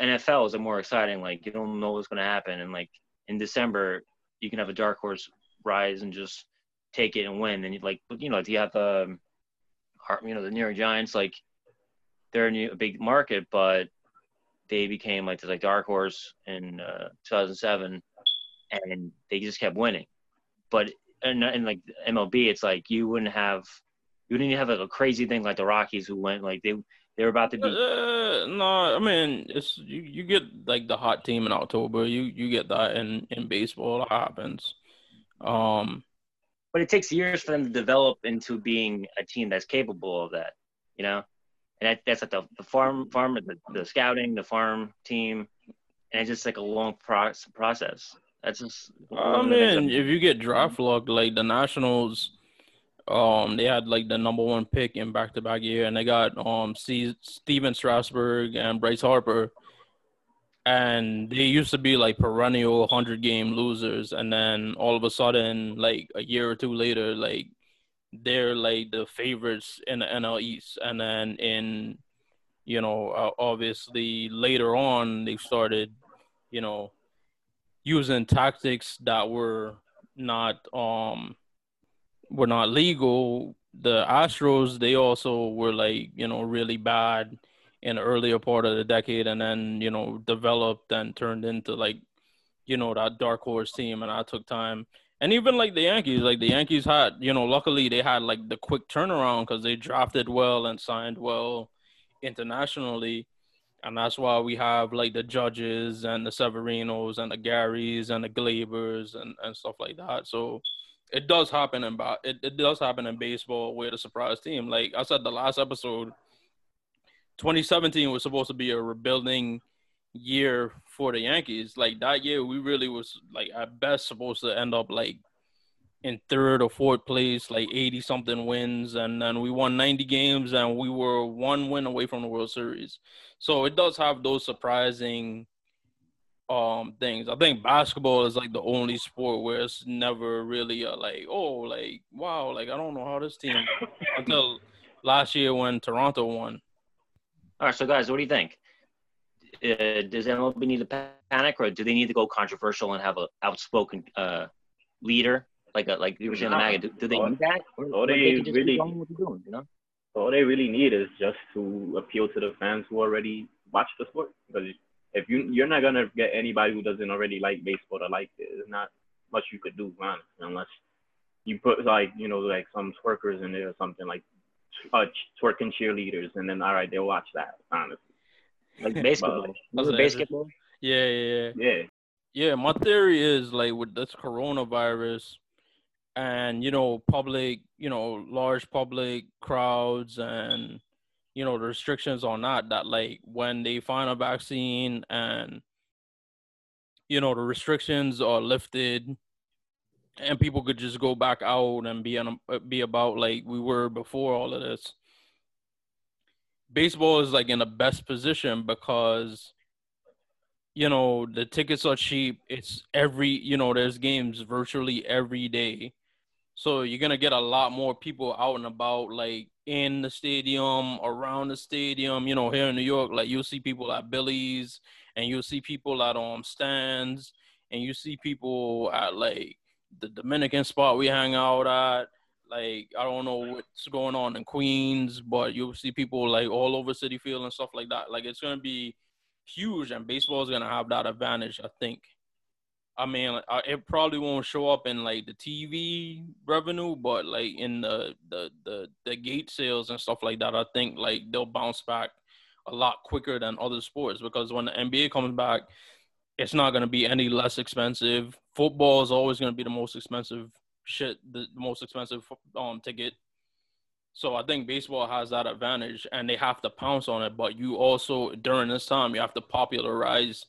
NFL is a more exciting. Like you don't know what's going to happen, and like in December, you can have a dark horse rise and just take it and win. And you like, but you know, if you have the, um, you know, the New York Giants. Like they're a, new, a big market, but they became like this like dark horse in uh, 2007, and they just kept winning. But and, in like MLB, it's like you wouldn't have you wouldn't even have like a crazy thing like the Rockies who went like they they were about to be. Uh, no, I mean it's you, you get like the hot team in October. You you get that in in baseball. It happens. Um, but it takes years for them to develop into being a team that's capable of that. You know, and that, that's like the, the farm farm the, the scouting the farm team and it's just like a long pro- process. That's just. I mean, if you get draft luck, like the Nationals, um, they had like the number one pick in back to back year, and they got um C- Stephen Strasburg and Bryce Harper, and they used to be like perennial hundred game losers, and then all of a sudden, like a year or two later, like they're like the favorites in the NL East, and then in you know uh, obviously later on they started, you know, using tactics that were not um were not legal. The Astros they also were like you know really bad in the earlier part of the decade, and then you know developed and turned into like you know that dark horse team, and I took time. And even like the Yankees, like the Yankees had, you know, luckily they had like the quick turnaround because they drafted well and signed well internationally and that's why we have like the judges and the Severinos and the Garys and the Gleybers and, and stuff like that. So it does happen in it, it does happen in baseball with a surprise team. Like I said the last episode, 2017 was supposed to be a rebuilding year for the Yankees. Like that year we really was like at best supposed to end up like in third or fourth place, like 80 something wins. And then we won 90 games and we were one win away from the World Series. So it does have those surprising um things. I think basketball is like the only sport where it's never really a, like, oh, like, wow, like I don't know how this team until last year when Toronto won. All right, so guys, what do you think? Uh, does MLB need to panic, or do they need to go controversial and have an outspoken uh, leader like a, like you were saying, the MAGA. Do, do they need that? Or, all they, they really, doing, you know? All they really need is just to appeal to the fans who already watch the sport. Because if you you're not gonna get anybody who doesn't already like baseball to like it. There's not much you could do, honestly, unless you put like you know like some twerkers in there or something like uh, twerking cheerleaders, and then all right, they'll watch that. Honestly, like basketball. But, basketball. Yeah, yeah, yeah. Yeah. Yeah, my theory is like with this coronavirus, and you know public you know large public crowds and you know the restrictions on that that like when they find a vaccine and you know the restrictions are lifted and people could just go back out and be on uh, be about like we were before all of this baseball is like in the best position because you know the tickets are cheap. It's every you know there's games virtually every day so you're gonna get a lot more people out and about, like in the stadium, around the stadium. You know, here in New York, like you'll see people at Billy's, and you'll see people at um stands, and you see people at like the Dominican spot we hang out at. Like I don't know what's going on in Queens, but you'll see people like all over Citi Field and stuff like that. Like it's gonna be huge, and baseball is gonna have that advantage, I think. I mean, it probably won't show up in like the TV revenue, but like in the the the the gate sales and stuff like that, I think like they'll bounce back a lot quicker than other sports because when the NBA comes back, it's not going to be any less expensive. Football is always going to be the most expensive shit, the most expensive um ticket. So I think baseball has that advantage, and they have to pounce on it. But you also during this time, you have to popularize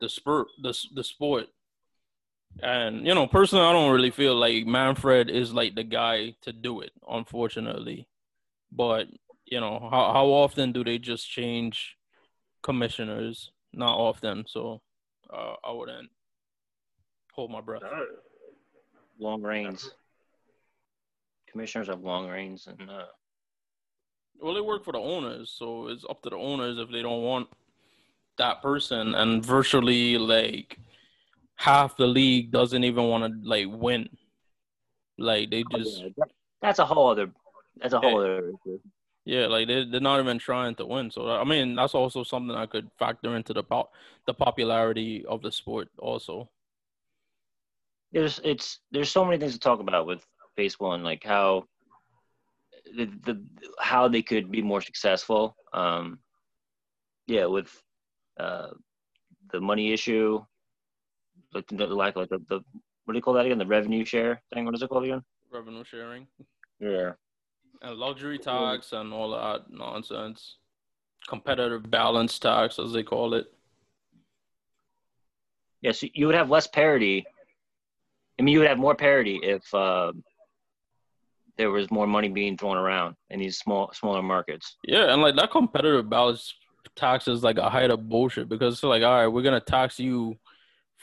the sport, the the sport and you know, personally, I don't really feel like Manfred is like the guy to do it, unfortunately. But you know, how how often do they just change commissioners? Not often, so uh, I wouldn't hold my breath. Long reigns. Commissioners have long reigns, and uh... well, they work for the owners, so it's up to the owners if they don't want that person. And virtually, like half the league doesn't even want to like win. Like they oh, just that's a whole other that's a whole yeah. other yeah, like they they're not even trying to win. So I mean, that's also something I could factor into the po- the popularity of the sport also. There's it's there's so many things to talk about with baseball and like how the, the how they could be more successful. Um, yeah, with uh, the money issue, like the like like the, the what do you call that again? The revenue share thing. What is it called again? Revenue sharing. Yeah. And luxury tax and all that nonsense. Competitive balance tax, as they call it. Yes, you would have less parity. I mean, you would have more parity if uh, there was more money being thrown around in these small, smaller markets. Yeah, and like that competitive balance tax is like a height of bullshit because it's like, all right, we're gonna tax you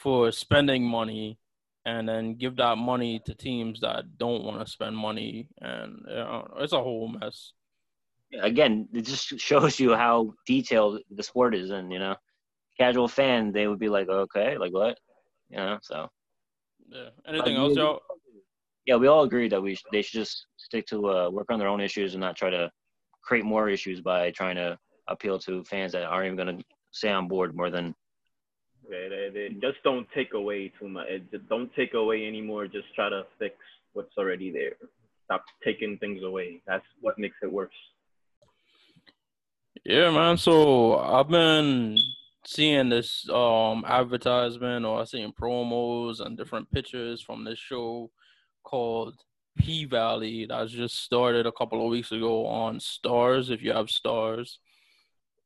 for spending money and then give that money to teams that don't want to spend money, and you know, it's a whole mess. Again, it just shows you how detailed the sport is, and you know, casual fan they would be like, okay, like what, you know, so. Yeah. Anything else, y'all? Yeah, we all agree that we sh- they should just stick to uh, work on their own issues and not try to create more issues by trying to appeal to fans that aren't even going to stay on board more than They just don't take away too much. Just don't take away anymore. Just try to fix what's already there. Stop taking things away. That's what makes it worse. Yeah, man. So I've been seeing this um advertisement or I seen promos and different pictures from this show called P Valley that just started a couple of weeks ago on Starz. If you have Starz,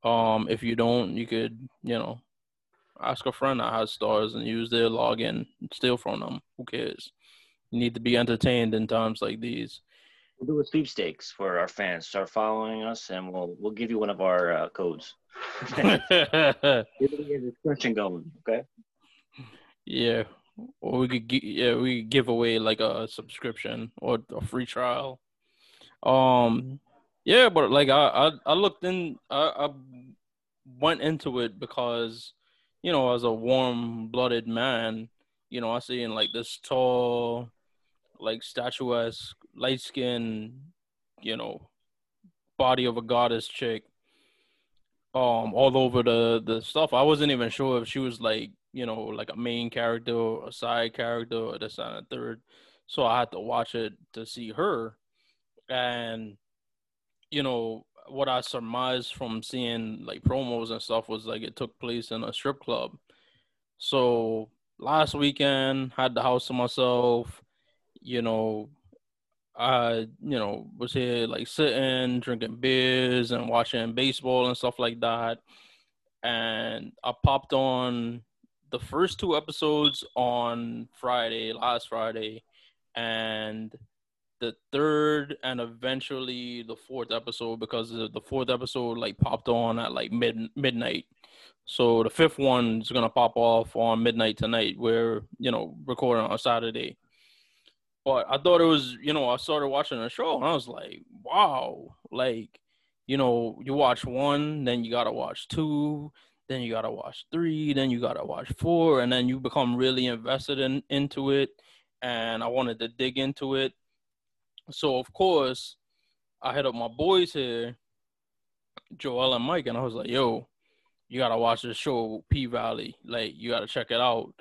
um, if you don't, you could you know ask a friend that has Starz and use their login, steal from them. Who cares? You need to be entertained in times like these. We'll do a sweepstakes for our fans. Start following us, and we'll we'll give you one of our uh, codes. Discussion going, okay? Yeah, or we could gi- yeah we could give away like a subscription or a free trial. Um, yeah, but like I I, I looked in I, I went into it because you know as a warm blooded man, you know I see in like this tall, like statuesque, light skinned, you know, body of a goddess chick um all over the the stuff. I wasn't even sure if she was like you know like a main character or a side character or this and a third. So I had to watch it to see her, and you know what I surmised from seeing like promos and stuff was like it took place in a strip club. So last weekend had the house to myself, you know, I, you know, was here like sitting, drinking beers and watching baseball and stuff like that. And I popped on the first two episodes on Friday, last Friday, and the third and eventually the fourth episode because the fourth episode like popped on at like mid midnight. So the fifth one is gonna pop off on midnight tonight. We're you know recording on Saturday. But I thought it was, you know, I started watching the show and I was like, wow, like, you know, you watch one, then you gotta watch two, then you gotta watch three, then you gotta watch four, and then you become really invested in into it. And I wanted to dig into it. So of course, I hit up my boys here, Joel and Mike, and I was like, yo, you gotta watch this show, P Valley. Like, you gotta check it out.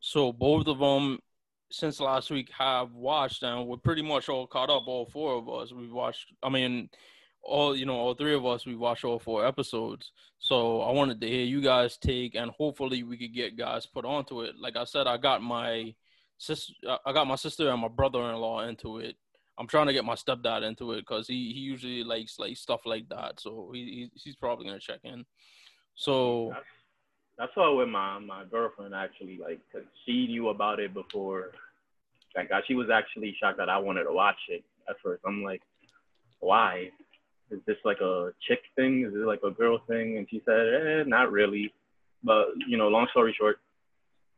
So both of them since last week have watched and we're pretty much all caught up all four of us we've watched i mean all you know all three of us we watched all four episodes so i wanted to hear you guys take and hopefully we could get guys put onto it like i said i got my sister uh, i got my sister and my brother-in-law into it i'm trying to get my stepdad into it because he, he usually likes like stuff like that so he, he he's probably gonna check in so That's, that's with my my girlfriend actually like she knew about it before. Like she was actually shocked that I wanted to watch it at first. I'm like, why? Is this like a chick thing? Is it like a girl thing? And she said, eh, not really. But you know, long story short,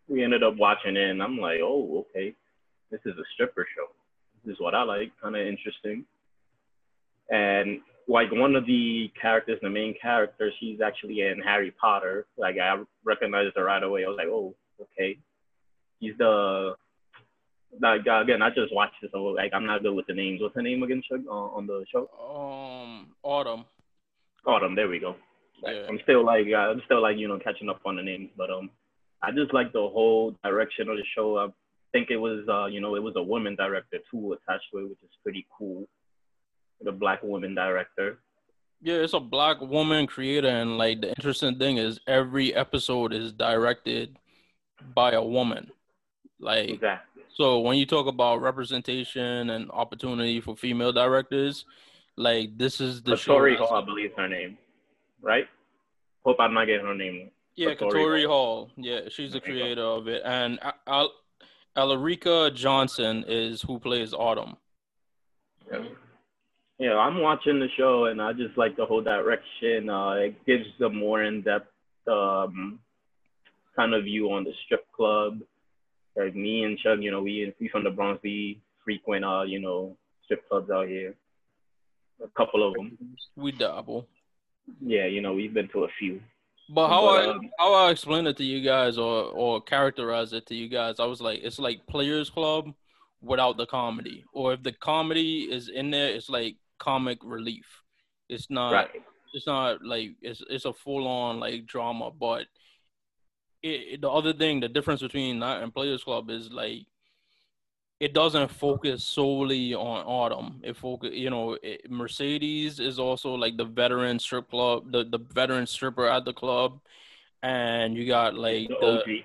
we ended up watching it, and I'm like, oh, okay, this is a stripper show. This is what I like, kind of interesting. And like one of the characters, the main character, she's actually in Harry Potter. Like I recognized her right away. I was like, oh, okay. He's the like again. I just watched this, so like I'm not good with the names. What's her name again, Shug, uh, on the show? um autumn Autumn. There we go. Like, Yeah. I'm still like uh, I'm still like you know catching up on the names, but um, I just like the whole direction of the show. I think it was uh you know it was a woman director too attached to it, which is pretty cool. The black woman director. Yeah, it's a black woman creator, and like the interesting thing is every episode is directed by a woman. Like, Exactly. so when you talk about representation and opportunity for female directors, like this is the story Hall, I believe her name, right? Hope I'm not getting her name. Yeah, Katori Katori Hall. Yeah, she's the There you go. creator of it, and Al- Elarica Johnson is who plays Autumn. Yeah, yeah, I'm watching the show and I just like the whole direction. Uh, it gives a more in-depth um, kind of view on the strip club. Like me and Shug, you know, we we from the Bronx, we frequent, uh, you know, strip clubs out here. A couple of them. We dabble. Yeah, you know, we've been to a few. But how But, I um, how I explain it to you guys or or characterize it to you guys, I was like, it's like Players Club without the comedy. Or if the comedy is in there, it's like comic relief. It's not right. it's not like it's it's a full on like drama, but it- the other thing, the difference between that and Players Club is like it doesn't focus solely on Autumn. It focus, you know, it, Mercedes is also like the veteran strip club, the the veteran stripper at the club, and you got like The the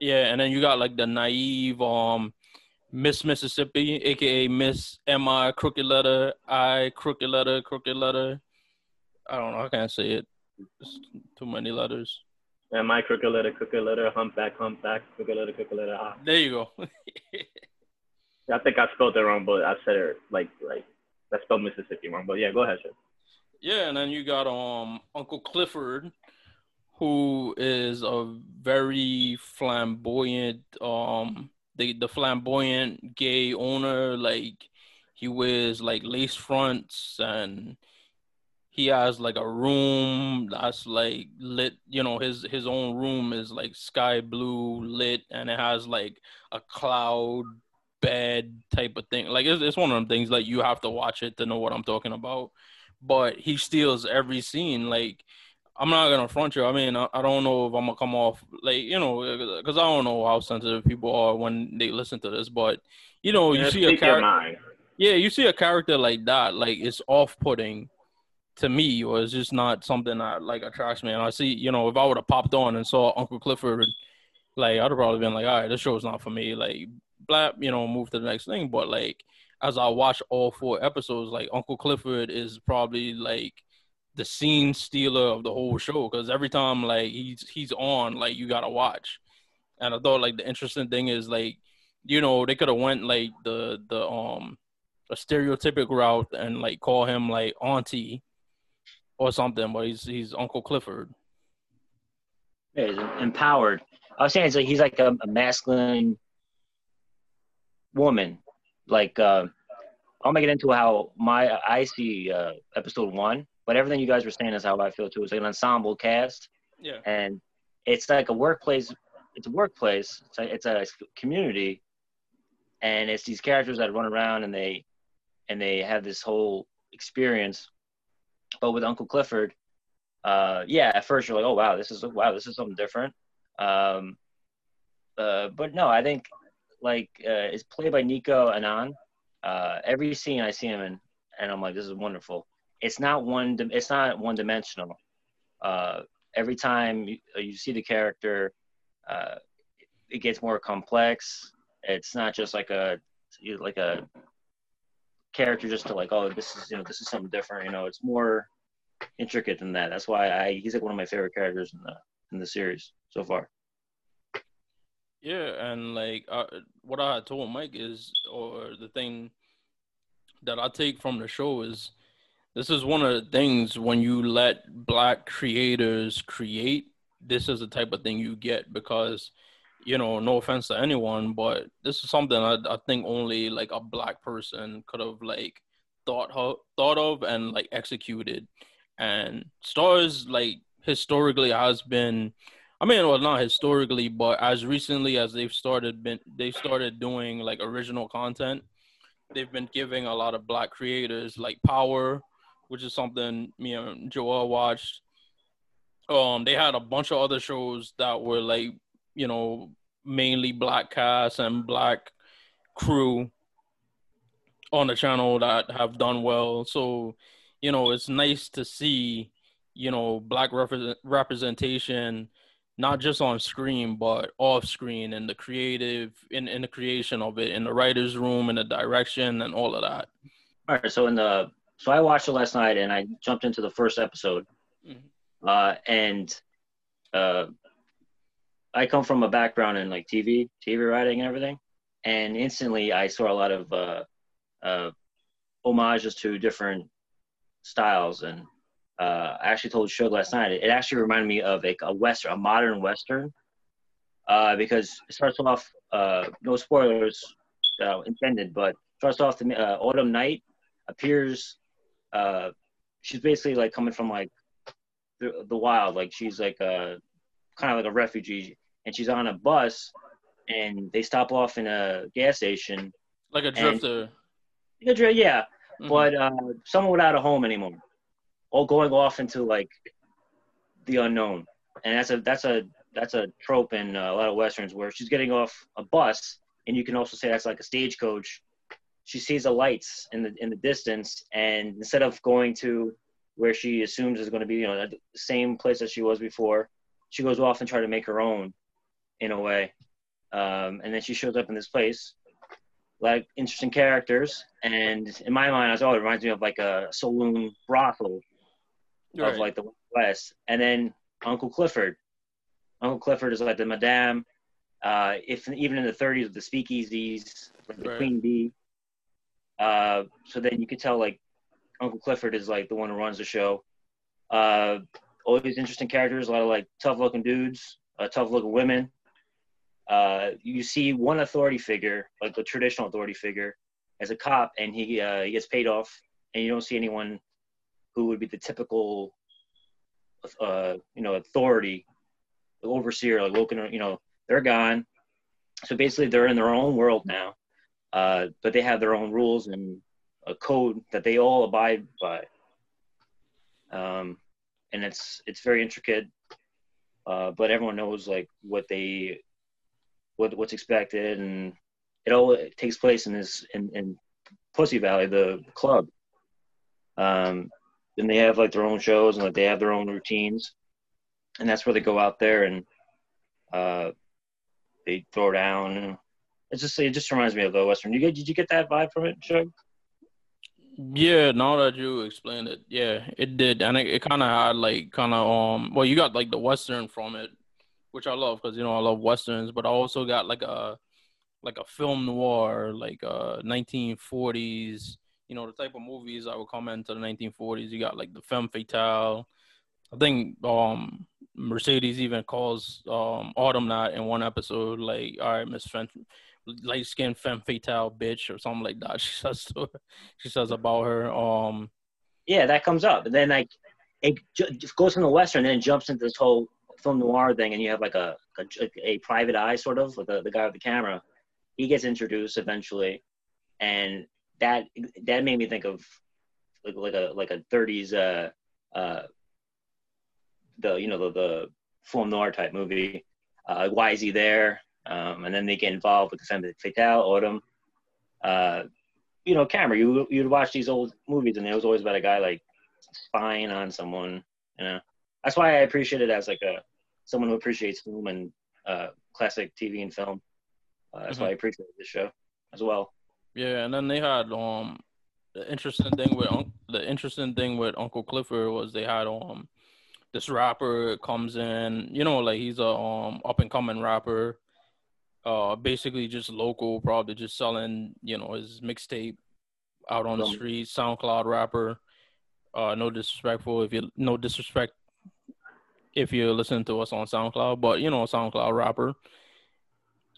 yeah, and then you got like the naive um Miss Mississippi, aka Miss M I crooked letter I crooked letter crooked letter. I don't know. I can't say it. It's too many letters. And my crooked letter, crooked letter, humpback, humpback, crooked letter, crooked letter. Ah. There you go. I think I spelled it wrong, but I said it like like I spelled Mississippi wrong. But yeah, go ahead, yeah, and then you got um Uncle Clifford, who is a very flamboyant um the the flamboyant gay owner. Like he wears like lace fronts and he has like a room that's like lit you know his his own room is like sky blue lit and it has like a cloud bed type of thing. Like it's, it's one of them things like you have to watch it to know what i'm talking about. But he steals every scene. Like i'm not gonna front you. I mean i, I don't know if i'm gonna come off like you know because i don't know how sensitive people are when they listen to this. But you know you Yeah, see a character yeah, you see a character like that, like it's off-putting to me, or it's just not something that like attracts me. And I see, you know, if I would have popped on and saw Uncle Clifford, like I'd have probably been like, all right, this show's not for me. Like, you know, move to the next thing. But like, as I watch all four episodes, like Uncle Clifford is probably like the scene stealer of the whole show because every time like he's he's on, like you gotta watch. And I thought like the interesting thing is like, you know, they could have went like the the um a stereotypic route and like call him like auntie or something, but he's he's Uncle Clifford. Yeah, he's empowered. I was saying it's like he's like a, a masculine woman. Like uh, I'll make it into how my I see uh, episode one, but everything you guys were saying is how I feel too. It's like an ensemble cast, Yeah. and it's like a workplace. It's a workplace. It's a, it's a community, and it's these characters that run around and they and they have this whole experience. But with Uncle Clifford, uh, yeah, at first you're like, oh wow, this is wow, this is something different. Um, uh, but no, I think like uh, it's played by Nicco Annan. Uh, every scene I see him in, and I'm like, this is wonderful. It's not one. It's not one dimensional. Uh, every time you, uh, you see the character, uh, it gets more complex. It's not just like a like a character just to like, oh, this is you know this is something different. You know, it's more intricate than that. That's why I he's like one of my favorite characters in the in the series so far. Yeah, and like uh, what I told Mike is, or the thing that I take from the show is, this is one of the things when you let black creators create. This is the type of thing you get because, you know, no offense to anyone, but this is something I, I think only like a black person could have like thought ho- thought of and like executed. And Starz like historically has been I mean, well, not historically, but as recently as they've started been they started doing like original content, they've been giving a lot of black creators like power, which is something me and Joel watched. Um, they had a bunch of other shows that were like, you know, mainly black cast and black crew on the channel that have done well. So, you know, it's nice to see, you know, black represent- representation not just on screen but off screen and the creative in, in the creation of it in the writer's room and the direction and all of that All right, so in the so I watched it last night and I jumped into the first episode, Mhm. uh, and uh, I come from a background in like TV, TV writing and everything, and instantly I saw a lot of uh, uh, homages to different styles. And uh, I actually told Shug last night. It actually reminded me of like a western, a modern western, uh, because it starts off. Uh, no spoilers uh, intended, but starts off the uh, Autumn Night appears. Uh, she's basically like coming from like the, the wild, like she's like a kind of like a refugee, and she's on a bus, and they stop off in a gas station. Like a drifter. And, yeah, mm-hmm. but uh, someone without a home anymore, all going off into like the unknown, and that's a that's a that's a trope in uh, a lot of westerns where she's getting off a bus, and you can also say that's like a stagecoach. She sees the lights in the in the distance, and instead of going to where she assumes is going to be you know the same place as she was before, she goes off and try to make her own, in a way, um, and then she shows up in this place like interesting characters. And in my mind, as well, it reminds me of like a saloon brothel right. of like the West. And then Uncle Clifford. Uncle Clifford is like the madame. Uh, if even in the 30s with the speakeasies, like the right. queen bee. Uh, so then you could tell like Uncle Clifford is like the one who runs the show. Uh, all these interesting characters, a lot of like tough looking dudes, uh, tough looking women uh, you see one authority figure, like the traditional authority figure, as a cop, and he uh, he gets paid off, and you don't see anyone who would be the typical, uh, you know, authority, the overseer, like looking, you know, they're gone. So basically, they're in their own world now, uh, but they have their own rules and a code that they all abide by. Um, and it's it's very intricate, uh, but everyone knows like what they what what's expected, and it all it takes place in this in, in Pussy Valley, the club. Um, and they have like their own shows and like they have their own routines, and that's where they go out there and uh, they throw down. It's just it just reminds me of the Western. You get did you get that vibe from it, Shug? Yeah, now that you explained it, yeah, it did, and it, it kind of had like kind of um. Well, you got like the Western from it, which I love because you know I love westerns, but I also got like a like a film noir, like uh 1940s. You know the type of movies I would come into the 1940s. You got like the femme fatale. I think um Mercedes even calls um Autumn Night in one episode like, "All right, Miss Femme, light skinned femme fatale bitch" or something like that. She says to her, she says about her. Um, yeah, that comes up, and then like it just goes from the western, and then jumps into this whole film noir thing, and you have like a a, a private eye sort of with the, the guy with the camera. He gets introduced eventually, and that that made me think of like like a like a 30s uh uh the you know the the film noir type movie. Uh, why is he there? Um, and then they get involved with the femme fatale, Autumn. Uh, you know, camera. You you'd watch these old movies, and it was always about a guy like spying on someone. You know, that's why I appreciate it as like a someone who appreciates film and uh, classic TV and film. Uh, that's mm-hmm. why I appreciate this show as well. Yeah, and then they had um the interesting thing with the interesting thing with Uncle Clifford was they had um this rapper comes in, you know, like he's a um up and coming rapper, uh basically just local, probably just selling, you know, his mixtape out on the street, SoundCloud rapper. Uh no disrespectful if you no disrespect if you're listening to us on SoundCloud, but you know, SoundCloud rapper.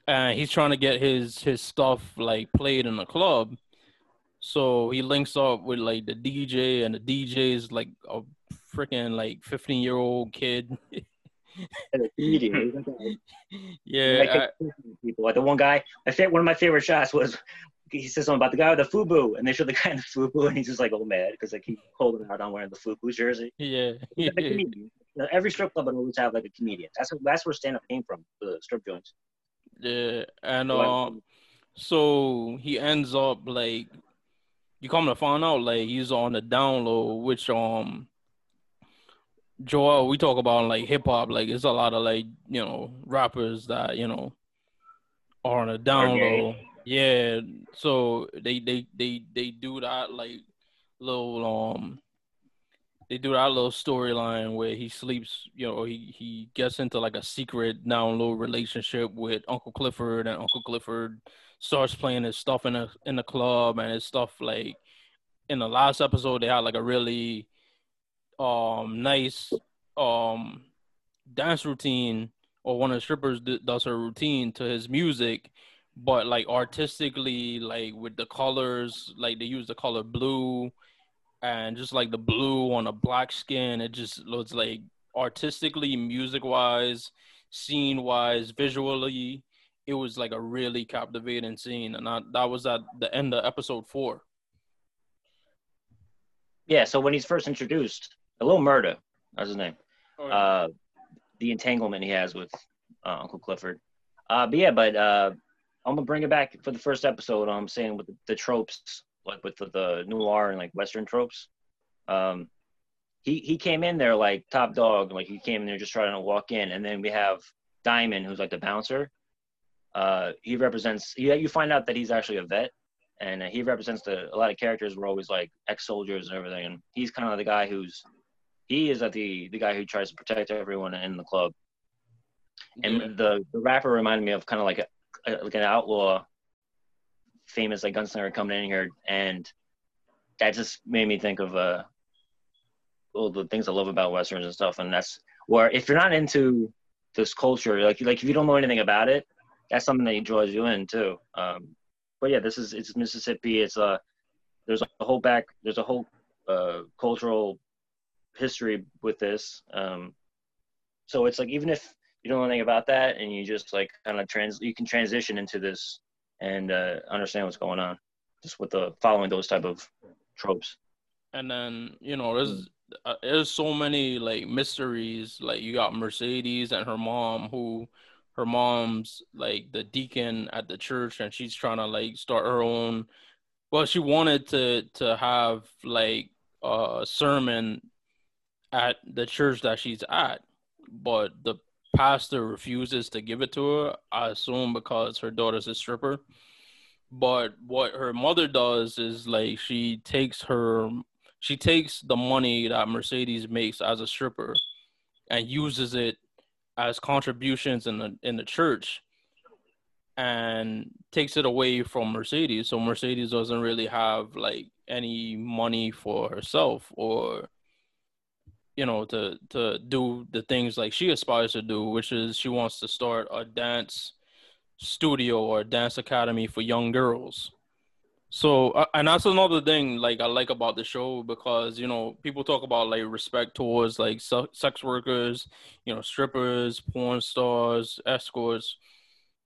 And he's trying to get his his stuff like played in a club. So he links up with like the DJ and the DJ is like a freaking like 15 year old kid. yeah, like people like the one guy. I think one of my favorite shots was he says something about the guy with the FUBU, and they show the guy in the FUBU, and he's just like all mad because like he's holding out on wearing the FUBU jersey. Yeah, know, every strip club would always have like a comedian. That's that's where stand up came from, the strip joints. Yeah, and um, so he ends up like you come to find out like he's on the download, which um Joel, we talk about like hip hop, like it's a lot of like, you know, rappers that, you know, are on a download. Okay. Yeah. So they they they they do that like little um they do that little storyline where he sleeps, you know, he he gets into like a secret down low relationship with Uncle Clifford, and Uncle Clifford starts playing his stuff in the in the club, and his stuff like in the last episode they had like a really um nice um dance routine, or one of the strippers does her routine to his music, but like artistically, like with the colors, like they use the color blue and just like the blue on a black skin, it just looks like artistically, music wise, scene wise, visually, it was like a really captivating scene, and I, that was at the end of episode four. Yeah, so when he's first introduced, a Lil Murda, that's his name. Oh, yeah. Uh, the entanglement he has with uh, Uncle Clifford. Uh, but yeah, but uh, I'm gonna bring it back for the first episode. I'm saying with the, the tropes like with the, the noir and like Western tropes. Um, he he came in there like top dog, like he came in there just trying to walk in, and then we have Diamond, who's like the bouncer. Uh, he represents. He, you find out that he's actually a vet, and he represents the a lot of characters were always like ex-soldiers and everything, and he's kind of the guy who's he is at the the guy who tries to protect everyone in the club. And yeah. the the rapper reminded me of kind of like a, like an outlaw famous like gunslinger coming in here, and that just made me think of uh, all the things I love about westerns and stuff. And that's where if you're not into this culture, like like if you don't know anything about it, that's something that draws you in too. Um, but yeah, this is it's Mississippi. It's a there's a whole back there's a whole uh, cultural history with this. Um, so it's like even if you don't know anything about that and you just like kind of trans you can transition into this and uh, understand what's going on just with the following those type of tropes. And then you know there's uh, there's so many like mysteries like you got mercedes and her mom who her mom's like the deacon at the church and she's trying to like start her own well she wanted to to have like a sermon at the church that she's at but the pastor refuses to give it to her, I assume because her daughter's a stripper. But what her mother does is like she takes her she takes the money that Mercedes makes as a stripper and uses it as contributions in the in the church and takes it away from Mercedes. So Mercedes doesn't really have like any money for herself or you know to to do the things like she aspires to do which is she wants to start a dance studio or dance academy for young girls. So uh, and that's another thing like i like about the show because you know people talk about like respect towards like sex workers you know strippers porn stars escorts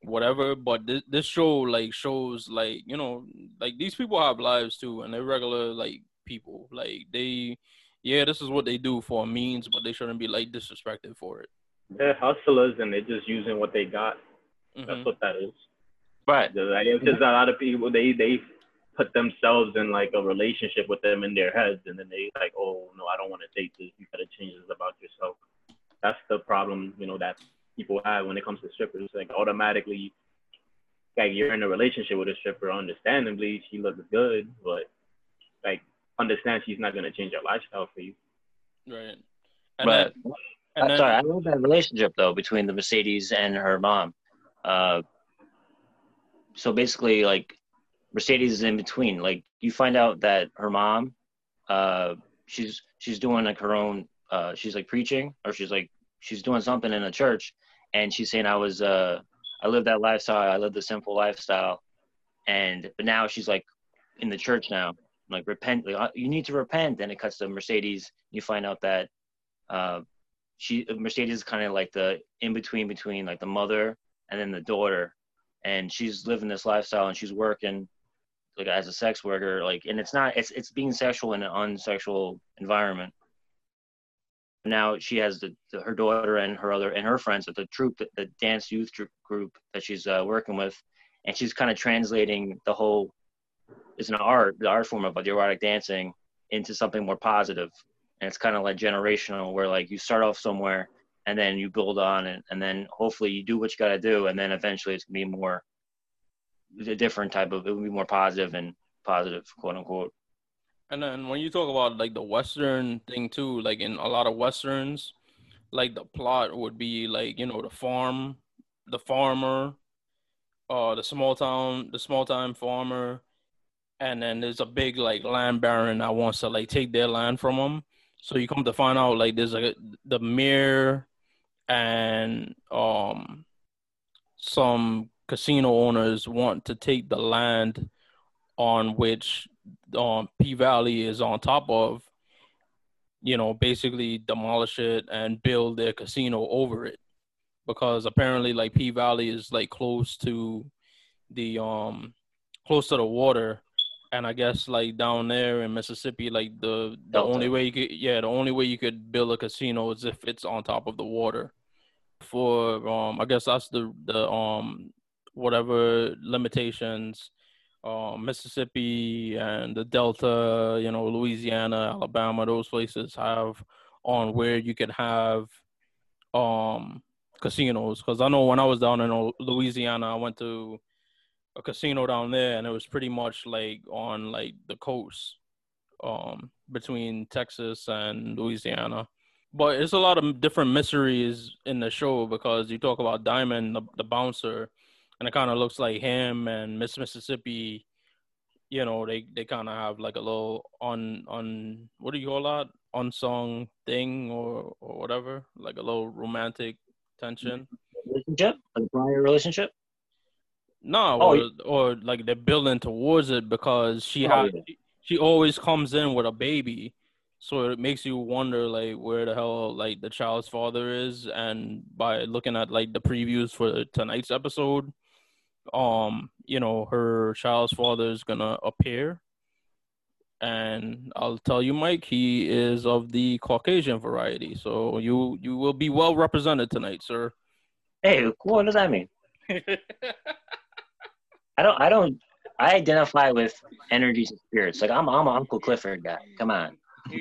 whatever. But this, this show like shows like you know like these people have lives too and they're regular like people. Like they yeah, this is what they do for a means, but they shouldn't be like disrespected for it. They're hustlers and they're just using what they got. Mm-hmm. That's what that is. Right. There's, there's a lot of people they they put themselves in like a relationship with them in their heads, and then they like, oh no, I don't want to date this. You gotta change this about yourself. That's the problem, you know, that people have when it comes to strippers. Like automatically, like you're in a relationship with a stripper. Understandably, she looks good, but like understand she's not going to change her lifestyle for you. Right. And but then, and then, sorry, I love that relationship though between the Mercedes and her mom. Uh, so basically, like Mercedes is in between. Like you find out that her mom, uh, she's she's doing like her own. Uh, she's like preaching, or she's like she's doing something in a church, and she's saying, "I was uh, I lived that lifestyle. I lived the simple lifestyle," and but now she's like in the church now, like repent like, uh, you need to repent. Then it cuts to mercedes. You find out that uh, she mercedes is kind of like the in between between like the mother and then the daughter. And she's living this lifestyle and she's working like as a sex worker like and it's not it's it's being sexual in an unsexual environment. Now she has the, the, her daughter and her other and her friends at the troop the, the dance youth group that she's uh, working with. And she's kind of translating the whole is an art, the art form of the erotic dancing, into something more positive. And it's kind of like generational, where like you start off somewhere and then you build on it, and then hopefully you do what you got to do, and then eventually it's gonna be more a different type of it will be more positive and positive, quote unquote. And then when you talk about like the Western thing too, like in a lot of Westerns, like the plot would be like, you know, the farm, the farmer, uh the small town, the small time farmer, and then there's a big like land baron that wants to like take their land from them. So you come to find out like there's a the mayor and um some casino owners want to take the land on which um P Valley is on top of, you know, basically demolish it and build their casino over it. Because apparently like P Valley is like close to the um close to the water and I guess like down there in Mississippi, like the the Delta. only way you could yeah, the only way you could build a casino is if it's on top of the water. For um I guess that's the the um whatever limitations um Mississippi and the Delta, you know, Louisiana, Alabama, those places have on where you could have um casinos because I know when I was down in Louisiana, I went to a casino down there, and it was pretty much like on like the coast, um, between Texas and Louisiana. But it's a lot of different mysteries in the show because you talk about Diamond, the, the bouncer, and it kind of looks like him and Miss Mississippi. You know, they they kind of have like a little on on what do you call that unsung thing or or whatever, like a little romantic tension. Relationship, a prior relationship. No, Oh, or, yeah. or like they're building towards it because she Oh, had yeah. she always comes in with a baby, so it makes you wonder like where the hell like the child's father is, and by looking at like the previews for tonight's episode, um, you know her child's father is gonna appear, and I'll tell you, Mike, he is of the Caucasian variety, so you you will be well represented tonight, sir. Hey, what does that mean? I don't. I don't. I identify with energies and spirits. Like I'm. I'm an Uncle Clifford guy. Come on.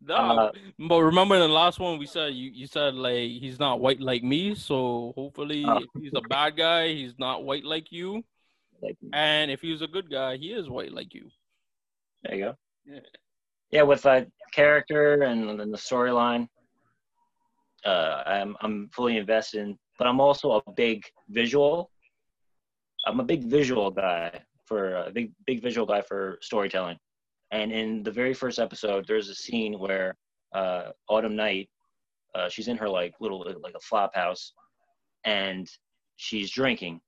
no, Uh, but remember in the last one we said you, you said like he's not white like me, so hopefully if he's a bad guy, he's not white like you. Like, And if he's a good guy, he is white like you. there you go. Yeah. Yeah, with uh, character and then the storyline, uh, I'm I'm fully invested. In, but I'm also a big visual. I'm a big visual guy for a big big visual guy for storytelling. And in the very first episode, there's a scene where uh, Autumn Night, uh, she's in her like little like a flop house, and she's drinking,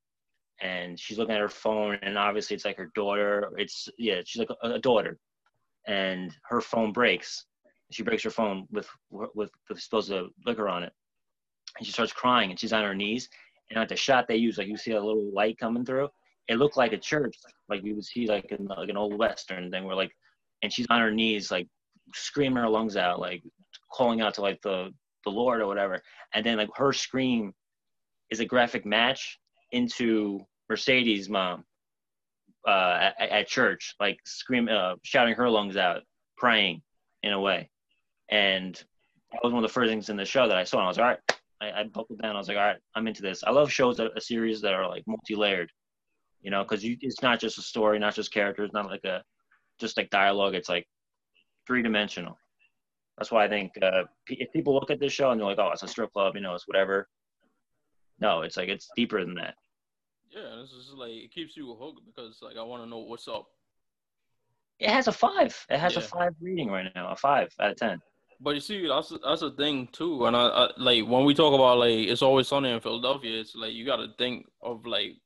and she's looking at her phone, and obviously it's like her daughter. It's yeah, she's like a, a daughter, and her phone breaks. She breaks her phone with with the supposed liquor on it, and she starts crying, and she's on her knees. And at the shot they use, like you see a little light coming through, it looked like a church, like you would see like in like an old western thing, where like, and she's on her knees, like screaming her lungs out, like calling out to like the the Lord or whatever. And then like her scream is a graphic match into Mercedes' mom uh, at, at church, like screaming, uh, shouting her lungs out, praying in a way. And that was one of the first things in the show that I saw. And I was like, all right, I, I buckled down. I was like, all right, I'm into this. I love shows that a series that are like multi-layered, you know, because it's not just a story, not just characters, not like a just like dialogue. It's like three-dimensional. That's why I think uh, if people look at this show and they're like, oh, it's a strip club, you know, it's whatever. No, it's like it's deeper than that. Yeah, this is like it keeps you hooked because like I want to know what's up. It has a five. It has a five reading right now, a five out of ten. But you see, that's that's a thing too. And I, I like when we talk about like it's always sunny in Philadelphia. It's like you got to think of like,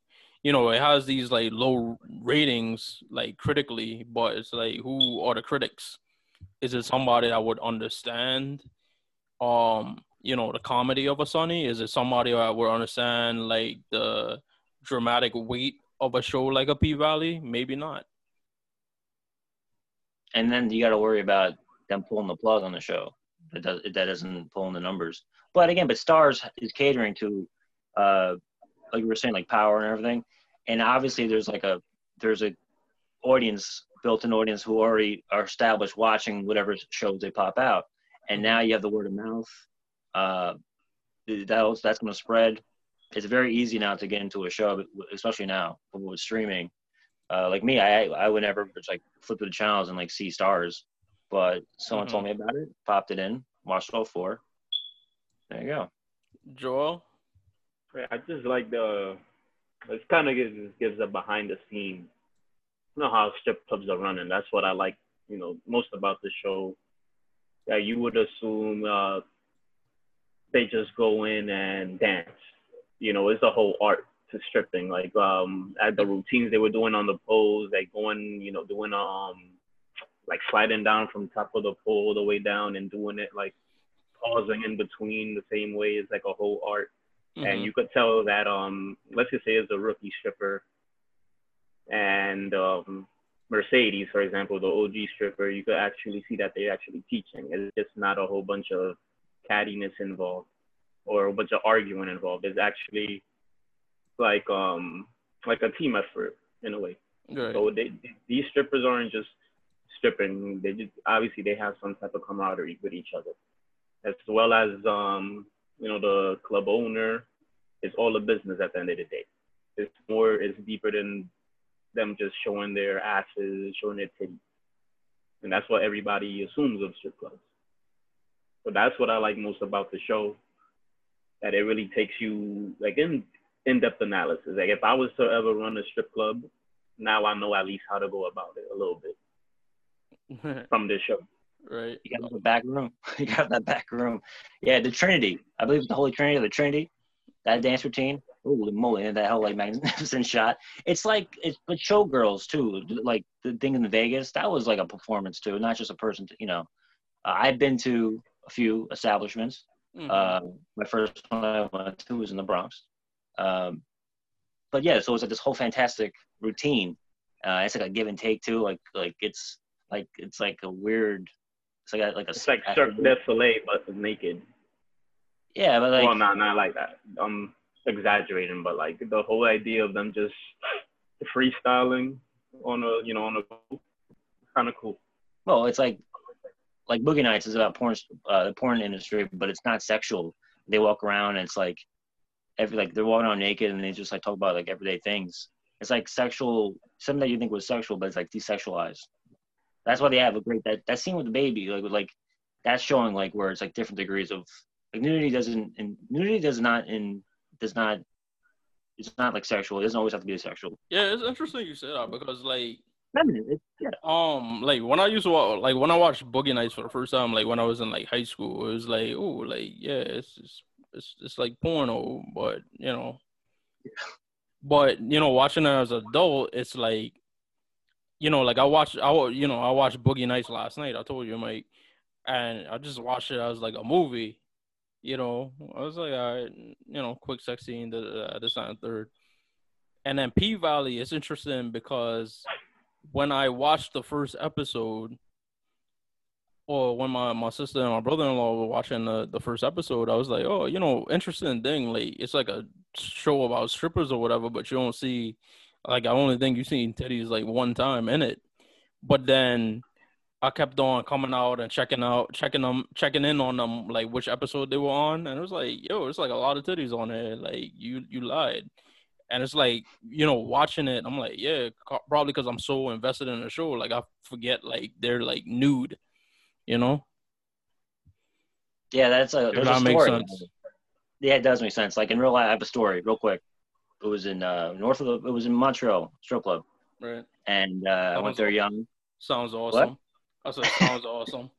you know, it has these like low ratings like critically, but it's like who are the critics? Is it somebody that would understand, um, you know, the comedy of a Sunny? Is it somebody that would understand like the dramatic weight of a show like a P Valley? Maybe not. And then you got to worry about them pulling the plug on the show. That does that isn't pulling the numbers. But again, but Starz is catering to, uh, like you were saying, like power and everything. And obviously, there's like a there's a audience built-in audience who already are established watching whatever shows they pop out. And now you have the word of mouth. Uh, that that's going to spread. It's very easy now to get into a show, especially now with streaming. Uh, like me, I I would never just like flip through the channels and like see Starz, but someone Mhm. told me about it, popped it in, watched all four. There you go. Joel. I just like the. It kind of gives gives a behind the scenes. You know how strip clubs are running. That's what I like. You know most about the show. Yeah, you would assume uh, they just go in and dance. You know, it's a whole art to stripping. Like um, at the routines they were doing on the poles, like going, you know, doing um, like sliding down from top of the pole all the way down and doing it like pausing in between the same way is like a whole art and Mhm. you could tell that um let's just say it's a rookie stripper and um mercedes for example the og stripper you could actually see that they're actually teaching it's just not a whole bunch of cattiness involved or a bunch of arguing involved it's actually like um like a team effort in a way Right. so they, these strippers aren't just stripping. They just obviously they have some type of camaraderie with each other, as well as um, you know the club owner. It's all a business at the end of the day. It's more, it's deeper than them just showing their asses, showing their titties, and that's what everybody assumes of strip clubs. So that's what I like most about the show. That it really takes you like in in-depth analysis. Like if I was to ever run a strip club, now I know at least how to go about it a little bit from this show. right. You got the back room. you got that back room. Yeah, the Trinity. I believe it's the Holy Trinity or the Trinity. That dance routine. Holy moly, that whole like magnificent shot. It's like it's but showgirls too. Like the thing in Vegas, that was like a performance too, not just a person. To, you know, uh, I've been to a few establishments. Mhm. Uh, my first one I went to was in the Bronx. Um, but yeah, so it's like this whole fantastic routine. Uh, it's like a give and take too. Like like it's like it's like a weird. It's like a, like a. It's like Cirque du Soleil, but naked. Yeah, but like well, not not like that. I'm exaggerating, but like the whole idea of them just freestyling on a you know on a kind of cool. well, it's like like Boogie Nights is about porn, uh, the porn industry, but it's not sexual. They walk around and it's like every like they're walking around naked and they just like talk about like everyday things. It's like sexual something that you think was sexual, but it's like desexualized. That's why they have a great that that scene with the baby like with like that's showing like where it's like different degrees of like nudity doesn't and nudity does not in does not it's not like sexual. It doesn't always have to be sexual. Yeah, it's interesting you said that because like Feminine. Yeah. um like when I used to watch like when I watched Boogie Nights for the first time, like when I was in like high school, it was like oh like yeah, it's it's it's, it's like porno, but you know, yeah. but you know, watching it as an adult, it's like you know, like I watched I you know I watched Boogie Nights last night. I told you, Mike, and I just watched it as like a movie. You know, I was like, all right, you know, quick sex scene, the this and third. And then P Valley is interesting because when I watched the first episode, or when my, my sister and my brother in law were watching the, the first episode, I was like, oh, you know, interesting thing. Like, it's like a show about strippers or whatever, but you don't see, like, I only think you've seen titties like one time in it. But then I kept on coming out and checking out, checking them, checking in on them, like which episode they were on, and it was like, yo, it's like a lot of titties on there. Like, you you lied and it's like you know watching it i'm like yeah probably because i'm so invested in the show like i forget like they're like nude you know Yeah, that's a there's that a makes story. sense Yeah, it does make sense. Like in real life, I have a story, real quick. It was in uh, north of the, it was in Montreal strip club, right and uh, I went there young. sounds awesome What? i said sounds awesome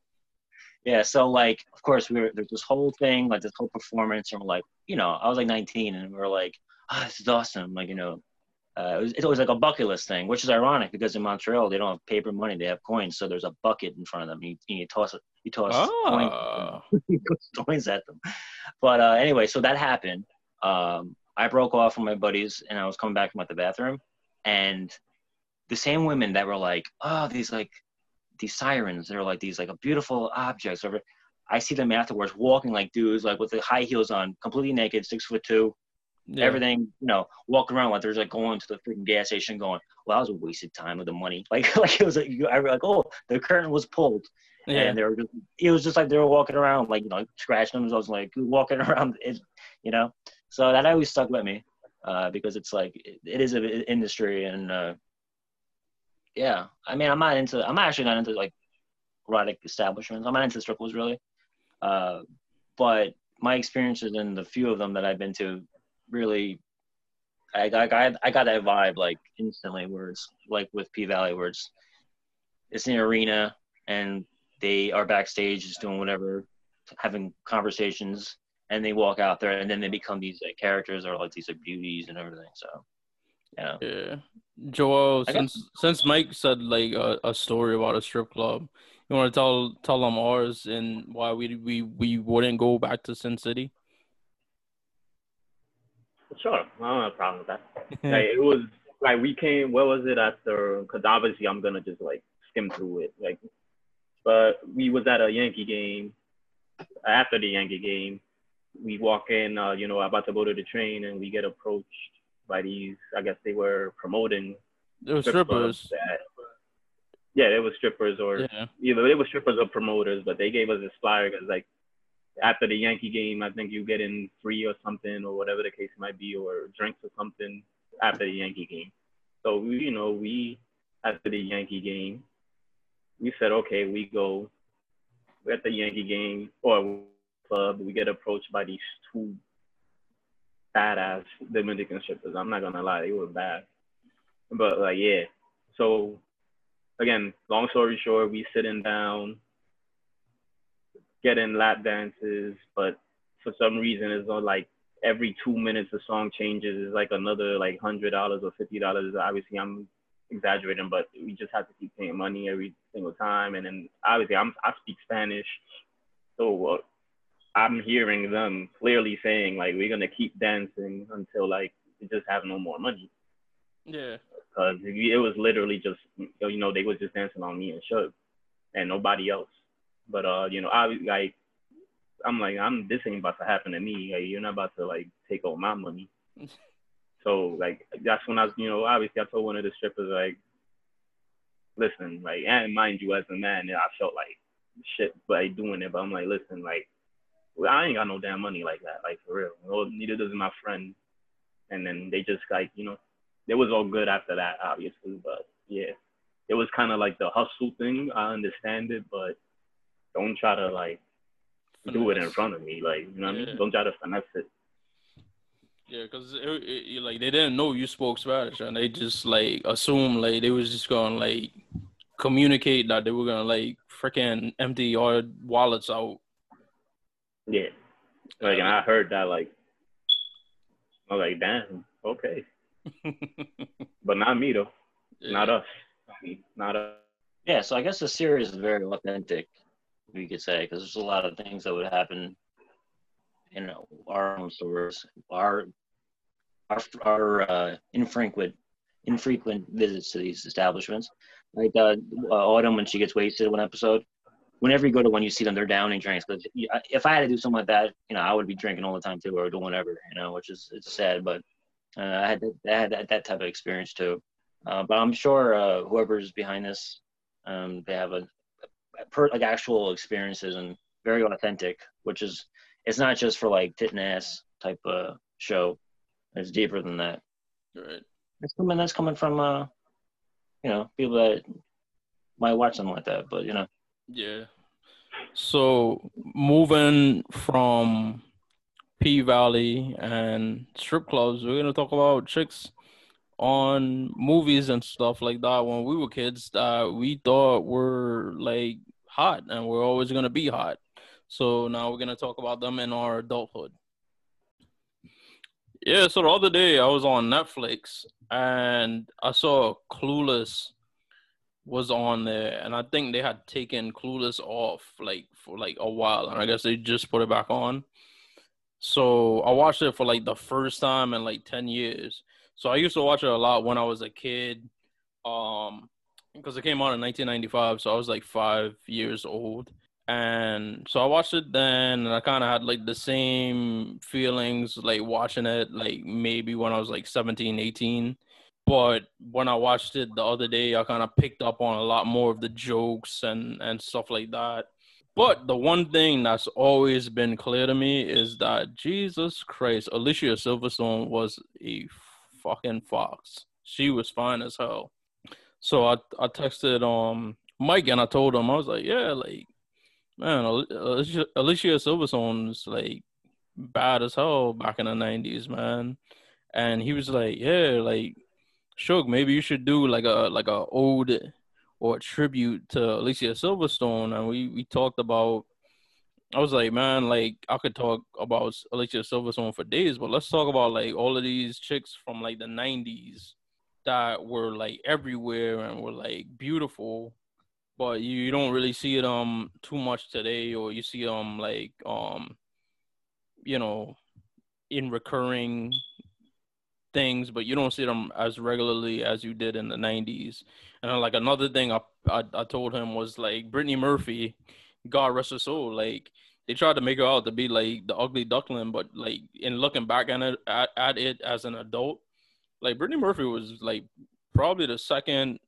Yeah, so like, of course, we were there's this whole thing, like this whole performance, and we're like, you know, I was like 19, and we are like, ah, this is awesome. Like, you know, uh, it was it's always like a bucket list thing, which is ironic because in Montreal they don't have paper money, they have coins, so there's a bucket in front of them. And you, and you toss it, you toss coins, ah he coins at them. But uh, anyway, so that happened. Um, I broke off from my buddies and I was coming back from like the bathroom, and the same women that were like, oh, these like these sirens, they're like these like beautiful objects. Over, I see them afterwards walking like dudes, like with the high heels on, completely naked, six foot two, yeah. everything, you know, walking around like there's like going to the freaking gas station, going, well, that was a wasted time of the money. Like, like it was like, I was like, oh, the curtain was pulled yeah and they were just it was just like they were walking around like you know scratching themselves like walking around it you know so that always stuck with me uh, because it's like it, it is an industry and uh, yeah. I mean, I'm not into. I'm actually not into like erotic establishments. I'm not into strip clubs really. Uh, but my experiences in the few of them that I've been to really I, I, I got that vibe like instantly where it's like with P Valley where it's it's an arena and they are backstage just doing whatever, having conversations, and they walk out there and then they become these like, characters or like these like beauties and everything. So, yeah. Yeah, Joel. Since since Mike said like a, a story about a strip club, you want to tell tell them ours and why we we we wouldn't go back to Sin City? Sure, I don't have a problem with that. like, it was like we came. Where was it after? Because obviously I'm gonna just like skim through it. Like, but we was at a Yankee game. After the Yankee game, we walk in. Uh, you know, about to go to the train, and we get approached by these. I guess they were promoting. There were strippers. That, yeah, they were strippers or yeah. either they were strippers or promoters, but they gave us this flyer because like after the Yankee game, I think you get in free or something or whatever the case might be, or drinks or something after the Yankee game. So we, you know, we after the Yankee game, we said, okay, we go. We're at the Yankee game or club. We get approached by these two badass Dominican strippers. I'm not gonna lie, they were bad. But like, yeah. So again, long story short, we sitting down getting lap dances, but for some reason it's not like every two minutes the song changes is like another like hundred dollars or fifty dollars. Obviously I'm exaggerating, but we just have to keep paying money every single time. And then obviously I'm I speak Spanish, so uh, I'm hearing them clearly saying like we're gonna keep dancing until like we just have no more money. Yeah. Because it was literally just you know they was just dancing on me and Shug, and nobody else. But uh, you know, I like I'm like I'm this ain't about to happen to me. Like, you're not about to like take all my money. so like that's when I was, you know, obviously I told one of the strippers like, listen, like, and mind you, as a man, I felt like shit by doing it, but I'm like, listen, like, I ain't got no damn money like that, like for real. Well, neither does my friend. And then they just like, you know, it was all good after that, obviously, but yeah, it was kind of like the hustle thing. I understand it, but don't try to like finesse. do it in front of me. Like, you know what yeah. I mean? Don't try to finesse it. Yeah, because like they didn't know you spoke Spanish, and they just like assumed like they was just gonna like communicate that they were gonna like freaking empty your wallets out. Yeah, like and I heard that like I was like, damn, okay, but not me though, yeah. not us, not us. Yeah, so I guess the series is very authentic we could say, because there's a lot of things that would happen in our own stores, our our our uh, infrequent infrequent visits to these establishments. Like uh, Autumn when she gets wasted one episode. Whenever you go to one, you see them they're downing drinks. Because if I had to do something like that, you know, I would be drinking all the time too, or doing whatever, you know, which is it's sad. But uh, I had that, I had that, that, type of experience too. Uh, but I'm sure uh, whoever's behind this, um, they have a, per, like actual experiences and very authentic, which is it's not just for like tit and ass type of show. It's deeper than that. Right. It's coming. That's coming from uh, you know, people that might watch something like that. But you know. Yeah. So moving from P Valley and strip clubs, we're gonna talk about chicks on movies and stuff like that when we were kids that we thought were like hot and we're always to be hot. So now we're to talk about them in our adulthood. Yeah, so the other day I was on Netflix and I saw Clueless was on there and I think they had taken Clueless off like for like a while and I guess they just put it back on. So I watched it for like the first time in like 10 years. So I used to watch it a lot when I was a kid. Um because it came out in 1995, so I was like five years old. And so I watched it then, and I kind of had like the same feelings like watching it, like maybe when I was like 17, 18. But when I watched it the other day, I kind of picked up on a lot more of the jokes and, and stuff like that. But the one thing that's always been clear to me is that Jesus Christ, Alicia Silverstone was a fucking fox. She was fine as hell. So I I texted um Mike and I told him I was like, yeah, like man, Alicia, Alicia Silverstone's like bad as hell back in the nineties, man. And he was like, yeah, like Shug, maybe you should do like a like a ode or a tribute to Alicia Silverstone. And we we talked about. I was like, man, like I could talk about Alicia Silverstone for days, but let's talk about like all of these chicks from like the '90s that were like everywhere and were like beautiful, but you you don't really see them um, too much today, or you see them like um, you know, in recurring things, but you don't see them as regularly as you did in the '90s. And like another thing I, I I, told him was like Brittany Murphy, God rest her soul, like they tried to make her out to be like the ugly duckling, but like in looking back at it at, at it as an adult, like Brittany Murphy was like probably the second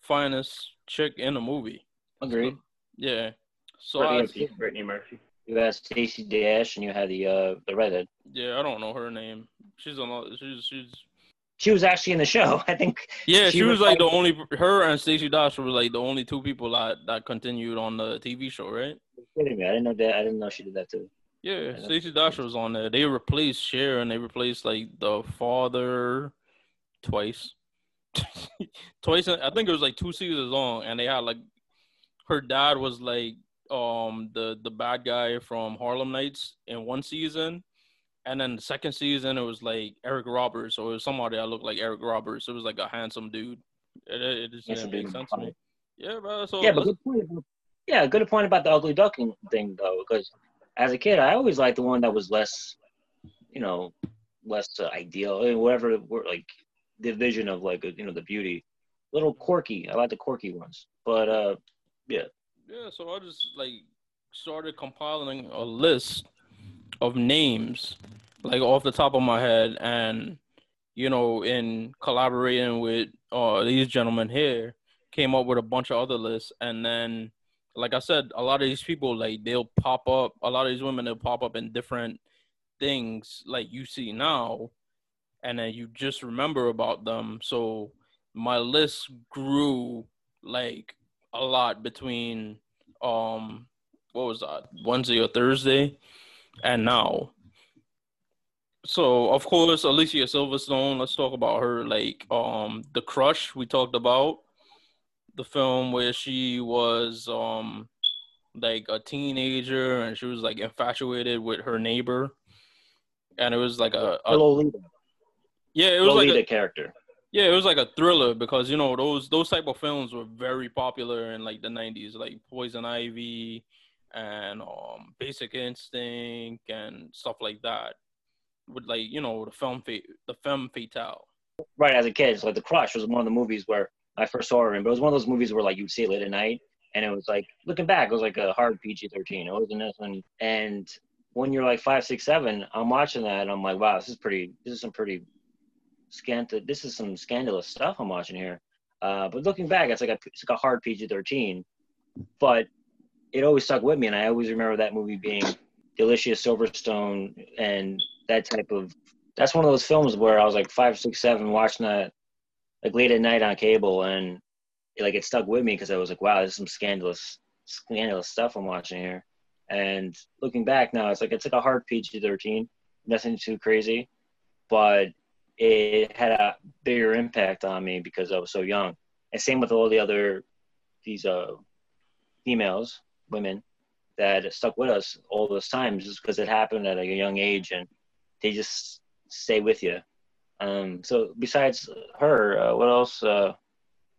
finest chick in the movie. Agreed. So, yeah. So Brittany, I, Brittany Murphy. You had Stacey Dash, and you had the uh the redhead. Yeah, I don't know her name. She's on. She's she's. She was actually in the show. I think. Yeah, she, she was, was like the only. Her and Stacey Dash were like the only two people that that continued on the TV show, right? kidding me? I didn't know that. I didn't know she did that too. Yeah, Stacey Dash was on there. They replaced Cher and they replaced like the father twice. twice. I think it was like two seasons long, and they had like her dad was like um the the bad guy from Harlem Nights in one season, and then the second season it was like Eric Roberts or somebody that looked like Eric Roberts. It was like a handsome dude. It, it just didn't make sense to me. Yeah, bro. So yeah, but good point. Yeah, good point about the ugly duckling thing though, because as a kid I always liked the one that was less, you know, less uh, ideal, I mean, whatever like the vision of like you know the beauty, little quirky. I like the quirky ones, but uh, yeah, yeah, so I just like started compiling a list of names, like off the top of my head, and you know, in collaborating with uh these gentlemen here, came up with a bunch of other lists, and then, like I said, a lot of these people like they'll pop up. A lot of these women they'll pop up in different things like you see now, and then you just remember about them. So my list grew like a lot between um what was that Wednesday or Thursday, and now. So of course Alicia Silverstone. Let's talk about her. Like um the Crush we talked about, the film where she was um like a teenager and she was like infatuated with her neighbor, and it was like a, a Lolita. Yeah, it was Lolita like a character. Yeah, it was like a thriller because you know those those type of films were very popular in like the '90s, like Poison Ivy and um, Basic Instinct and stuff like that. With like you know the film the femme fatale. Right, as a kid, so like The Crush was one of the movies where I first saw her in, but it was one of those movies where like you'd see it late at night, and it was like looking back, it was like a hard PG-13. It wasn't this one, and when you're like five, six, seven, I'm watching that, and I'm like, wow, this is pretty. This is some pretty scant. This is some scandalous stuff I'm watching here. Uh, but looking back, it's like a it's like a hard PG-13, but it always stuck with me, and I always remember that movie being Delicious Silverstone and that type of. That's one of those films where I was like five, six, seven, watching that like late at night on cable, and it, like it stuck with me because I was like, wow, this is some scandalous, scandalous stuff I'm watching here. And looking back now, it's like it's like a hard PG-13, nothing too crazy, but it had a bigger impact on me because I was so young. And same with all the other these uh, females, women that stuck with us all those times just because it happened at a young age and they just stay with you. Um, so besides her, uh, what else? Uh,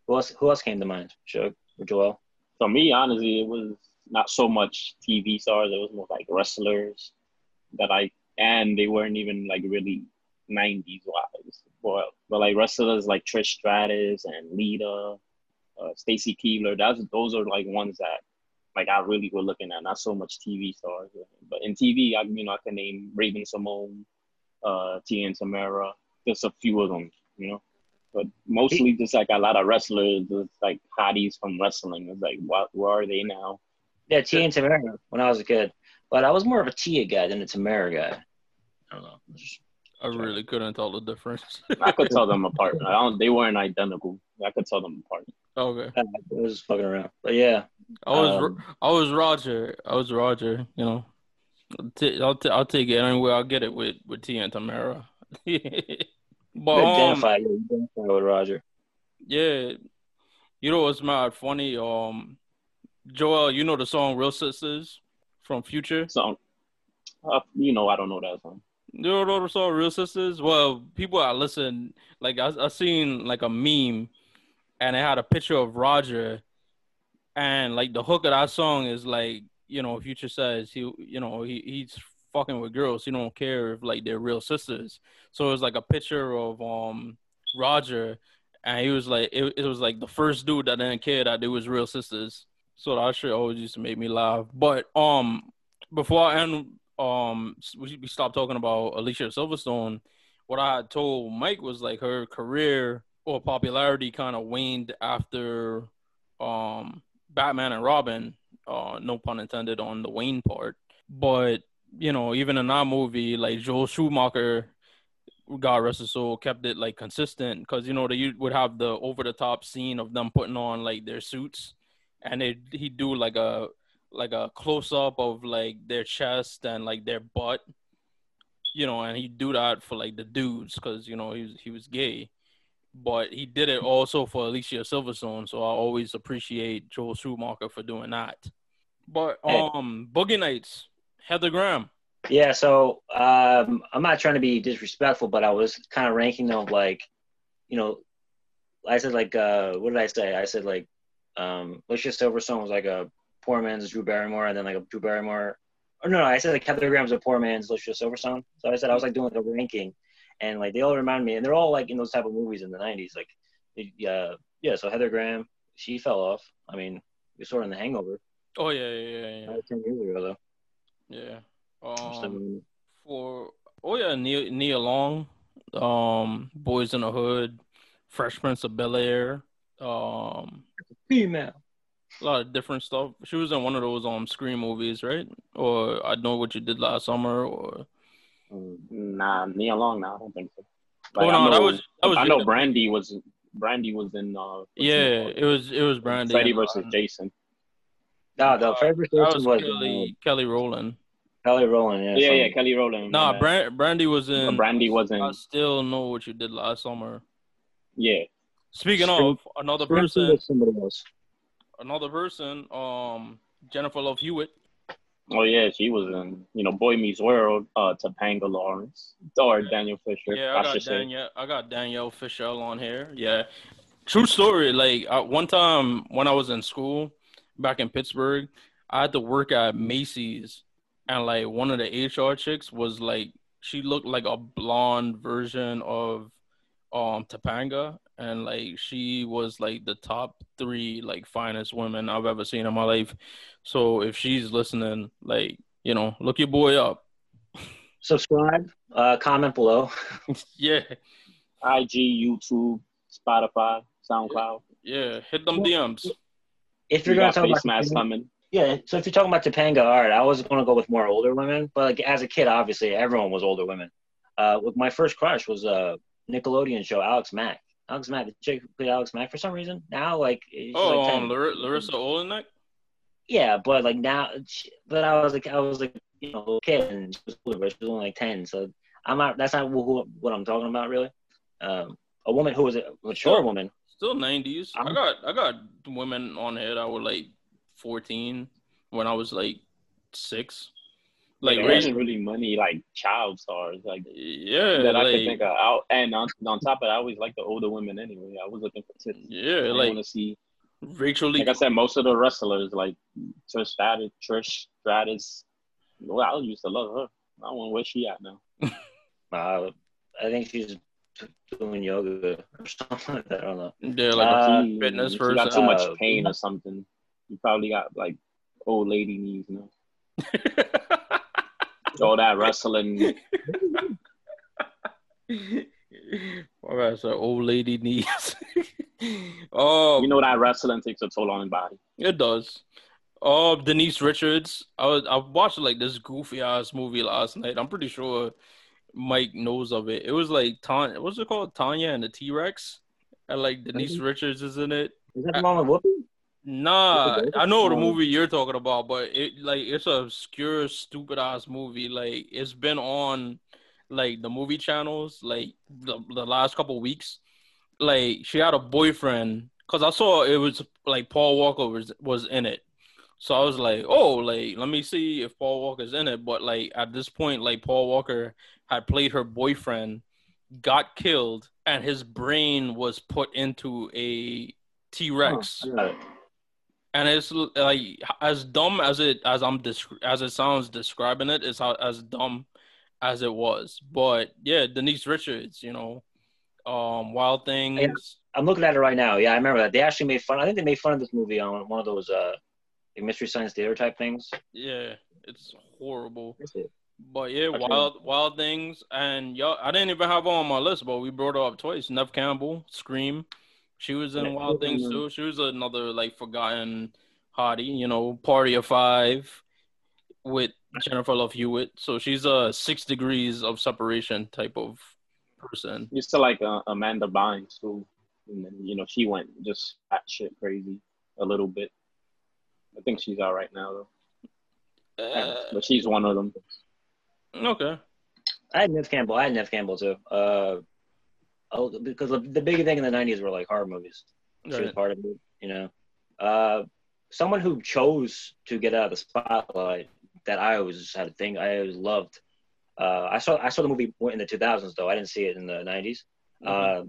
who else? Who else came to mind? Or Joel? For me, honestly, it was not so much TV stars. It was more like wrestlers that I, and they weren't even like really 90s wise. But, but like wrestlers like Trish Stratus and Lita, uh, Stacy Keibler, that's those are like ones that like I really were looking at, not so much TV stars. But in TV, I you know I can name Raven-Symoné, uh, Tia and Tamera, just a few of them, you know. But mostly just like a lot of wrestlers, just like hotties from wrestling. It's like what where are they now? Yeah, Tia and Tamera when I was a kid. But I was more of a Tia guy than a Tamera guy. I don't know. I really couldn't tell the difference. I could tell them apart. I don't, they weren't identical. I could tell them apart. okay. I was just fucking around, but yeah, I was Um, I was Roger. I was Roger. You know, I'll, t- I'll, t- I'll take it anywhere. I'll get it with with T and Tamera. but um, identify, identify with Roger. yeah, you know what's mad funny? Um, Joel, you know the song "Real Sisters" from Future. So, uh, you know, I don't know that song. You don't know the song "Real Sisters"? Well, people I listen like I I seen like a meme, and it had a picture of Roger, and like the hook of that song is like you know Future says he you know he he's fucking with girls. He don't care if like they're real sisters. So it was like a picture of um Roger, and he was like it, it was like the first dude that didn't care that they was real sisters. So that shit always used to make me laugh. But um before I end um we, we stopped talking about Alicia Silverstone. What I told Mike was like her career or popularity kind of waned after um Batman and Robin. Uh, no pun intended on the Wayne part. But you know, even in that movie, like Joel Schumacher, God rest his soul, kept it like consistent because you know they you would have the over the top scene of them putting on like their suits, and they he'd do like a like a close up of like their chest and like their butt, you know, and he'd do that for like the dudes because you know he was he was gay, but he did it also for Alicia Silverstone, so I always appreciate Joel Schumacher for doing that. But Hey. um, Boogie Nights, Heather Graham. Yeah, so um, I'm not trying to be disrespectful, but I was kind of ranking them like, you know, I said like, uh, what did I say? I said like, um, Alicia Silverstone was like a poor man's Drew Barrymore, and then like a Drew Barrymore. Or no, no, I said like Heather Graham's a poor man's Alicia Silverstone. So I said I was like doing like a ranking, and like they all remind me, and they're all like in those type of movies in the '90s. Like, yeah, yeah. So Heather Graham, she fell off. I mean, we saw her in The Hangover. Oh yeah, yeah, yeah, yeah. Ten years ago though. yeah. Um, for oh yeah, Nia, Nia Long, um, Boyz n the Hood, Fresh Prince of Bel Air, um, female. A lot of different stuff. She was in one of those um Scream movies, right? Or I know what you did last summer, or Mm, Nah, me along now. I don't think so. oh no, I know, that was that was I know Brandy was Brandy was in. Uh, yeah, it it was it was called? Brandy Freddy versus uh, Jason. No, the Uh, favorite That person was was, Kelly Kelly Rowland. uh, Kelly Rowland. Yeah, Yeah, so- yeah, Kelly Rowland. Nah, my. Brand, Brandy was But in. Brandy was in. I still know what you did last summer. Yeah, Speaking Scream- of another Scream person, somebody else. Another person, um, Jennifer Love Hewitt. Oh yeah, she was in you know Boy Meets World, uh, Topanga Lawrence or Daniel Fisher. Yeah, I got should say. Danielle. I got Danielle Fisher on here. Yeah, true story. Like uh, one time when I was in school back in Pittsburgh, I had to work at Macy's, and like one of the HR chicks was like, she looked like a blonde version of um Topanga, and like she was like the top three like finest women I've ever seen in my life. So if she's listening, like you know, look your boy up. Subscribe, uh, comment below. yeah, IG, YouTube, Spotify, SoundCloud. yeah, hit them DMs. If You you're gonna got talk face about mask coming. yeah, so if you're talking about Topanga, all right, I was gonna go with more older women, but like as a kid, obviously everyone was older women. Uh, with my first crush was a Nickelodeon show, Alex Mack. Alex Mack, the chick who played Alex Mack for some reason. Now, like, Oh, like um, Lar- Larisa Oleynik. yeah, but like now, she- but I was like, I was like, you know, a kid, and she was older, but she was only like ten. So I'm not. That's not who, what I'm talking about, really. Um, a woman who was a mature woman. Still nineties. I I'm- got I got women on here that were like fourteen when I was like six. Like there wasn't really money like child stars like yeah, that I like could think of. Out and on, on top of that, I always like the older women anyway. I was looking for tits. yeah, I like want to see. Rachael Leigh. Like I said, most of the wrestlers like Trish Stratus, Trish Stratus. Well, I used to love her. I don't know where she at now. Uh, I think she's doing yoga or something like that. I don't know. yeah, like Uh, She- fitness she person. got too much Uh, pain or something. You probably got like old lady knees now. All that wrestling. All right, so old lady knees. oh, You know that wrestling takes a toll on the body. It does. Oh, Denise Richards. I was I watched like this goofy ass movie last night. I'm pretty sure Mike knows of it. It was like Tanya. What's it called? Tanya and the T Rex. And like Denise mm-hmm. Richards is in it. Is that with Whoopi? Nah, I know the movie you're talking about, but it like it's a obscure, stupid ass movie. Like it's been on like the movie channels like the, the last couple weeks. Like she had a boyfriend because I saw it was like Paul Walker was was in it. So I was like, oh, like let me see if Paul Walker's in it. But like at this point, like Paul Walker had played her boyfriend, got killed, and his brain was put into a T Rex Oh. And it's like as dumb as it as I'm desc- as it sounds describing it, it is how as dumb as it was. But yeah, Denise Richards, you know, um, Wild Things. I'm looking at it right now. Yeah, I remember that. They actually made fun. I think they made fun of this movie on one of those uh, like Mystery Science Theater type things. Yeah, it's horrible. It. But yeah. Wild Wild Things, and y'all, I didn't even have on my list, but we brought her up twice. Neve Campbell, Scream, she was in Yeah, Wild Things too. She was another like forgotten hottie, you know, Party of Five with Jennifer Love Hewitt. So she's a six degrees of separation type of person. Used to like uh, Amanda Bynes too, and then you know she went just shit crazy a little bit. I think she's all right now though, Uh, but she's one of them. okay. I had Neve Campbell. I had Neve Campbell too. Uh, oh, because the the big thing in the '90s were like horror movies. She was part of it, you know. Uh, someone who chose to get out of the spotlight that I always had a thing I always loved. Uh, I saw I saw the movie in the 2000s though. I didn't see it in the 90s. Uh,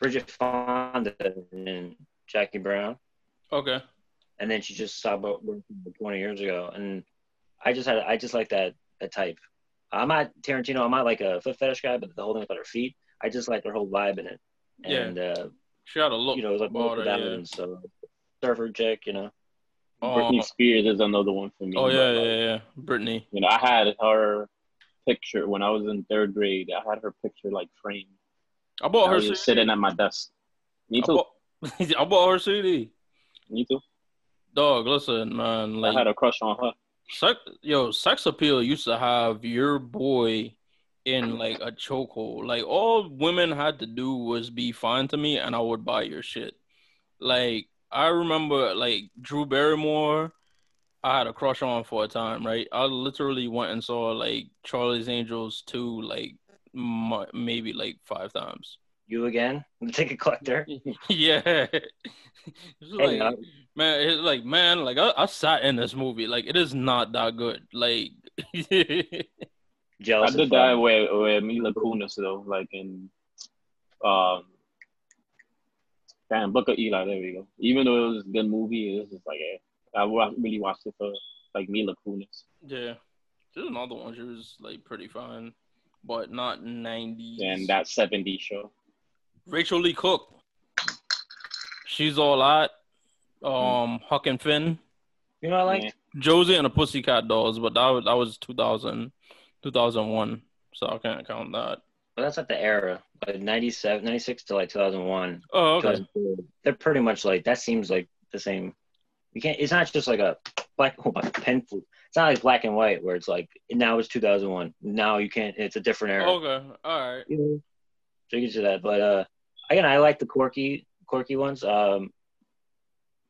Bridget Fonda and Jackie Brown, Okay. and then she just saw about 20 years ago, and I just had I just like that that type. I'm not Tarantino. I'm not like a foot fetish guy, but the whole thing about her feet, I just like her whole vibe in it. Yeah. And uh, She had a look you know, it was like about both her. of Yeah. so surfer chick, you know. Britney Oh, Spears is another one for me. oh but, yeah, like, yeah, yeah. Britney. You know, I had her picture when I was in third grade. I had her picture like framed. I bought I her was CD. sitting at my desk. Me I too. bought, I bought her CD. Me too. Dog, listen, man. Like I had a crush on her. sex, yo, sex appeal used to have your boy in like a chokehold. Like all women had to do was be fine to me, and I would buy your shit. Like I remember, like Drew Barrymore, I had a crush on for a time. Right, I literally went and saw like Charlie's Angels two, like m- maybe like five times. You again, the ticket collector. yeah. Hey, like, man, it's like man, like I, I sat in this movie. Like it is not that good. Like I did of that fun. with, with Mila Kunis though, like in um damn Book of Eli, there we go. Even though it was a good movie, it was just like eh, I really watched it for like Mila Kunis. yeah. There's another one. She was like pretty fine, but not nineties. And that 70s show. Rachael Leigh Cook. She's all that. Um, Huck and Finn, You know, what I like Yeah. Josie and the Pussycat Dolls, but that was that was 2000, 2001, so I can't count that. But that's not the era. Like 97, 96 to like 2001. Oh, okay. They're pretty much like that. Seems like the same. You can't. It's not just like a black oh my pen flew. It's not like black and white where it's like now it's 2001. Now you can't. It's a different era. Okay, all right. Know, so you get to that. But uh, again, I like the quirky, quirky ones. Um,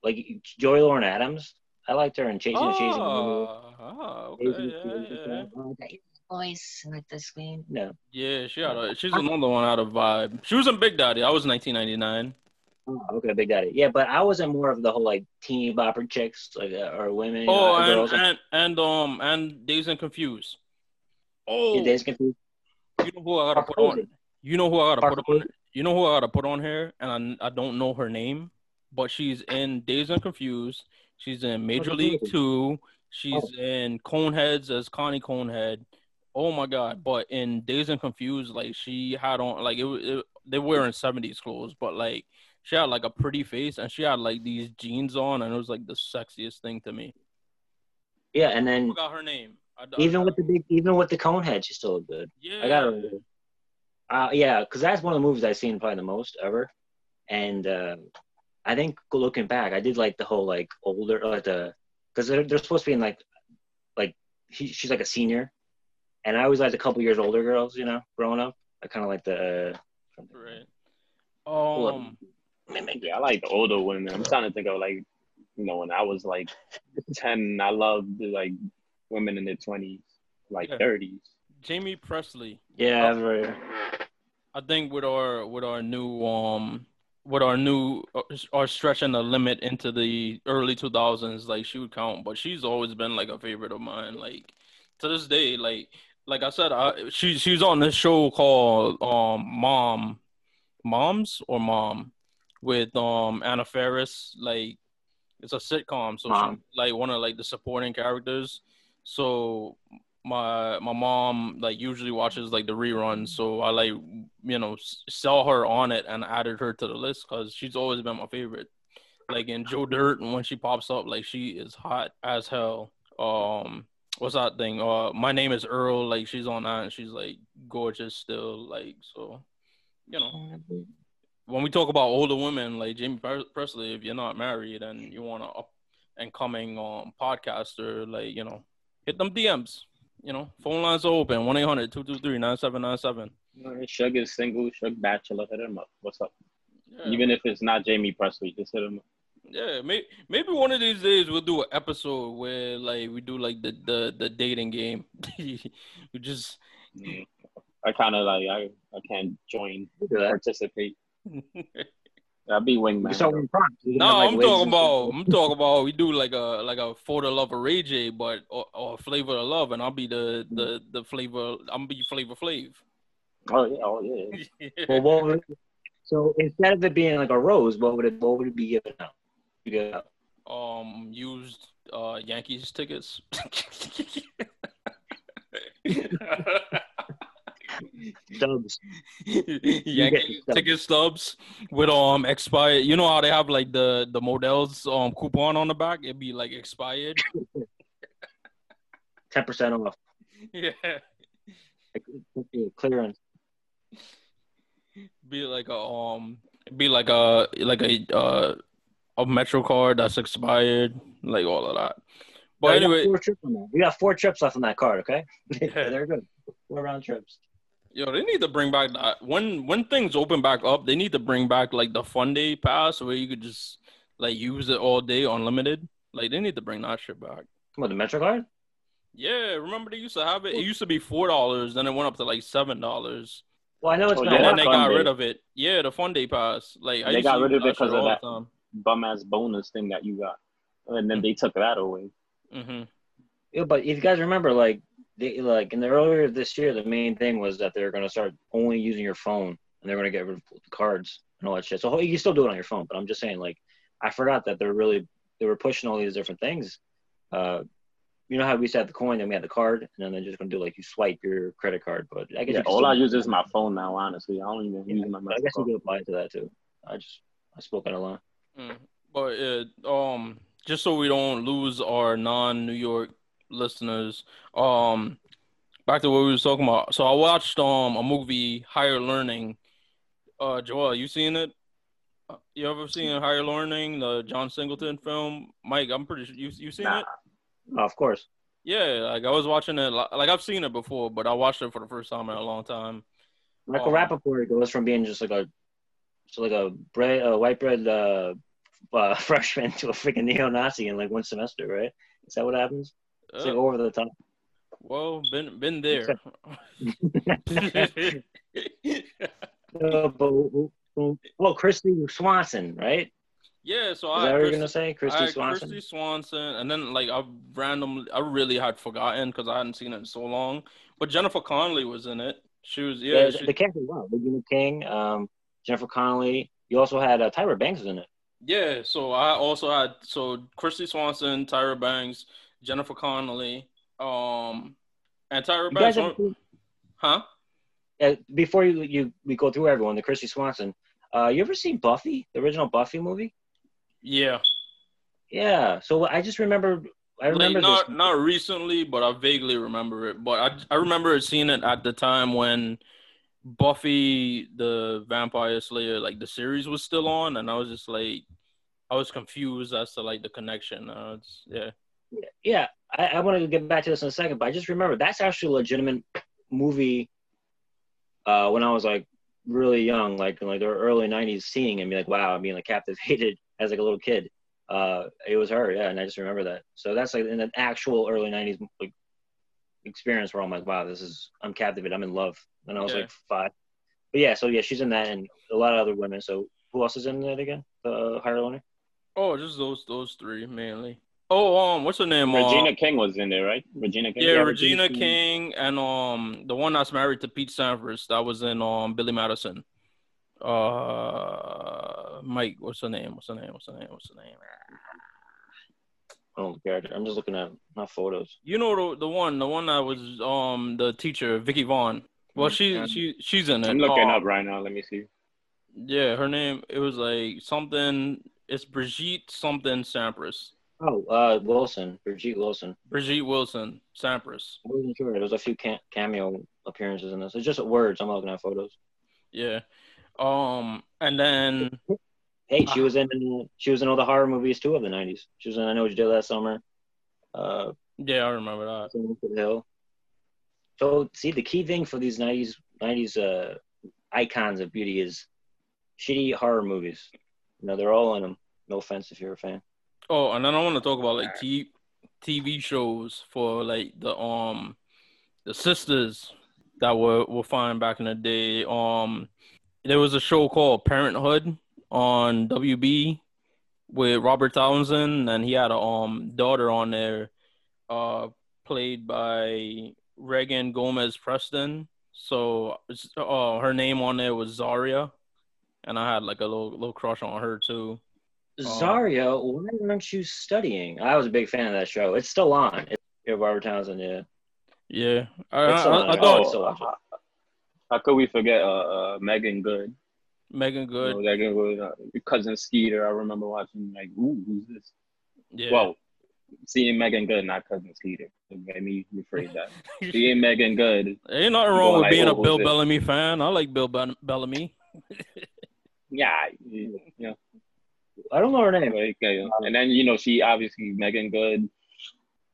like Joey Lauren Adams. I liked her in Chasing the Chasing. Oh, oh, okay, yeah, yeah. That voice like the screen. No. Yeah, she had a, she's another one out of vibe. She was in Big Daddy. I was in 1999. Oh, okay, Big Daddy. Yeah, but I wasn't more of the whole like teeny bopper chicks, like uh, or women. you Oh, know, and, girls. and and um and Dazed and Confused. Oh, Yeah, Dazed Confused. you know who I gotta put on? You know who I gotta put on? Posey. You know who I gotta put on here? And I, I don't know her name, but she's in Dazed and Confused. She's in Major League Two. She's Oh. in Coneheads as Connie Conehead. Oh my god! But in Dazed and Confused, like she had on like it, it they were wearing seventies clothes, but like she had like a pretty face and she had like these jeans on, and it was like the sexiest thing to me. Yeah, and I then forgot her name. I, I- even with the big, even with the cone head, she still looked good. yeah, I gotta. Uh, yeah, because that's one of the movies I've seen probably the most ever, and uh, I think looking back, I did like the whole like older like the because they're they're supposed to be in like like he, she's like a senior, and I always liked a couple years older girls. You know, growing up, I kind of like the. Uh, Right. Well, Um. Yeah, I like the older women. I'm trying to think of like, you know, when I was like ten, I loved like women in their twenties, like Yeah. thirties. Jaime Pressly. yeah, very- I think with our with our new um with our new uh, our stretching the limit into the early 2000s like she would count but she's always been like a favorite of mine like to this day like like I said I she she was on this show called um Mom Moms or Mom with um Anna Faris. Like it's a sitcom so Mom. she's like one of like the supporting characters. So my my mom like usually watches like the reruns. So i like you know saw her on it and added her to the list because she's always been my favorite. Like in joe dirt and when she pops up like she is hot as hell. Um what's that thing uh my name is earl like she's on that and she's like gorgeous still like so you know when we talk about older women like Jaime Pre- Pressly, if you're not married and you want to up and coming um podcaster, like you know, hit them DMs. You know, phone lines are open 1 800 223 9797. Shug is single, Shug bachelor. Hit him up. What's up? Even if it's not Jaime Pressly, just hit him up. Yeah, maybe maybe one of these days we'll do an episode where like we do like the the, the dating game. we just I kind of like I I can't join Look participate. I'll be You wingman. can start with prompts. You can no, have, like, I'm talking about I'm talking about we do like a like a for the love of Ray J, but or, or flavor of love, and I'll be the the the flavor. I'm be Flavor Flav. Oh yeah, oh yeah. Well, what would, so instead of it being like a rose, what would it what would it be given out? You get um used uh Yankees tickets. Yankee stubs. ticket stubs with um expired. You know how they have like the the Modell's um coupon on the back? It'd be like expired. Ten percent off. yeah, clearance. be like a um, be like a like a uh a Metro card that's expired, like all of that. But We anyway, four trips on that. We got four trips left on that card. Okay, Yeah. they're good. Four round trips. Yo, they need to bring back that when when things open back up. They need to bring back like the fun day pass where you could just like use it all day unlimited. Like they need to bring that shit back. Come on, the Metro card. Yeah, remember they used to have it. It used to be four dollars, then it went up to like seven dollars, Well, I know it's Oh, been and a then they got Day. rid of it. Yeah, the fun day pass. Like I They used got to rid of it because of that. time. Bum ass bonus thing that you got, and then they took that away. hmm Yeah, but if you guys remember, like, they, like in the earlier this year, the main thing was that they're gonna start only using your phone, and they're gonna get rid of the cards and all that shit. So you can still do it on your phone, but I'm just saying, like, I forgot that they're really they were pushing all these different things. Uh, you know how we used to have the coin, then we had the card, and then they're just gonna do like you swipe your credit card. But I guess Yeah, all still- I use is my phone now. Honestly, I don't even Yeah, use my but I guess you could apply to that too. I just I spoke out of line. Mm. But uh, um, just so we don't lose our non-New York listeners, um, back to what we were talking about. So I watched um a movie, Higher Learning. Uh, Joel, you seen it? Uh, You ever seen Higher Learning, the John Singleton film? Mike, I'm pretty sure you you seen Nah. it. Oh, of course. Yeah, like I was watching it. Like I've seen it before, but I watched it for the first time in a long time. Michael Um, Rapaport goes from being just like a, so like a bread, a white bread uh, uh, freshman to a freaking neo-Nazi in like one semester, right? Is that what happens? It's like Uh, over the top. well, been been there. But, well, Kristy Swanson, right? yeah, so Is I that what you're gonna say, Kristy Swanson? Kristy Swanson, and then like I randomly, I really had forgotten because I hadn't seen it in so long. But Jennifer Connelly was in it. She was yeah. Yeah, she, the cast was well. Regina King, um, Jennifer Connelly. You also had uh, Tyra Banks in it. Yeah. So I also had so Kristy Swanson, Tyra Banks, Jennifer Connelly, um, and Tyra You Banks. seen- huh? uh, before you you we go through everyone, the Kristy Swanson. Uh, you ever seen Buffy, the original Buffy movie? Yeah. Yeah. So I just remember. I Like remember not this. not recently, but I vaguely remember it. But I I remember seeing it at the time when Buffy the Vampire Slayer like the series was still on, and I was just like, I was confused as to like the connection. Uh, yeah, Yeah, I, I want to get back to this in a second, but I just remember that's actually a legitimate movie. Uh, when I was like really young, like in like the early '90s, seeing and be like, wow, I'm being like captivated as like a little kid. Uh, it was her, yeah, and I just remember that. So that's like in an actual early '90s like experience where I'm like, wow, this is I'm captivated, I'm in love. And I was Yeah. like five. But yeah, so yeah, she's in that, and a lot of other women. So who else is in that again? The higher learner. Oh, just those those three mainly. Oh, um, what's her name? Regina Um, King was in there, right? Regina King. yeah, Yeah, Regina Regina King and um the one that's married to Pete Sampras that was in um Billy Madison. Uh, Mike, what's her name? What's her name? What's her name? What's her name? Oh, character. I'm just looking at my photos. You know the the one, the one that was um the teacher, Vicky Vaughn. Well, she she she's in it. I'm looking Um, up right now. Let me see. Yeah, her name it was like something. It's Bridgette something Sampras. Oh, uh, Wilson, Bridgette Wilson. Bridgette Wilson Sampras. I wasn't sure. There was a few cameo appearances in this. It's just words. I'm looking at photos. Yeah. Um, and then Hey, she was in she was in all the horror movies too of the '90s. She was in I Know What You Did Last Summer. Uh, yeah, I remember that. The Hill. So see, the key thing for these '90s '90s uh, icons of beauty is shitty horror movies. You know, they're all in them. No offense if you're a fan. Oh, and then I want to talk about like t- TV shows for like the um the sisters that were were fine back in the day. Um, there was a show called Parenthood on WB with Robert Townsend, and he had a um daughter on there, uh, played by Reagan Gomez-Preston. So uh, her name on there was Zaria, and I had like a little little crush on her too. Oh. Zaria, why aren't you studying? I was a big fan of that show. It's still on. It's, yeah, Robert Townsend, yeah. Yeah, I, I. I Oh, thought watch how, how could we forget uh, uh Meagan Good? Meagan Good. You know, Meagan Good, uh, cousin Skeeter. I remember watching like, ooh, who's this? Yeah. Well, seeing Meagan Good, not cousin Skeeter. Let me rephrase that. seeing Meagan Good, Ain't nothing wrong with like, being a oh, who's Bill this? Bellamy fan. I like Bill Be- Bellamy. yeah, yeah. I don't know her name. like, uh, and then you know she obviously Meagan Good.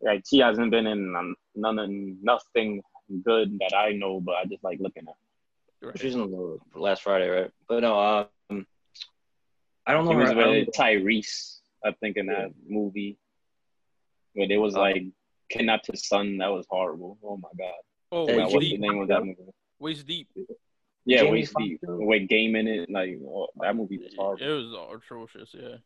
Like she hasn't been in um, none of nothing good that I know, but I just like looking at. Her. She's in the last Friday, right? But no, um, I don't know He was her. I with don't- Tyrese, I think, in that movie. But it was Oh. like kidnapped his son. That was horrible. Oh my god. Oh, Hey, Now, what's the name of that movie? Waist deep. Yeah, Jamie Waist Deep. With game in it, like oh, that movie was horrible. It was atrocious. Yeah.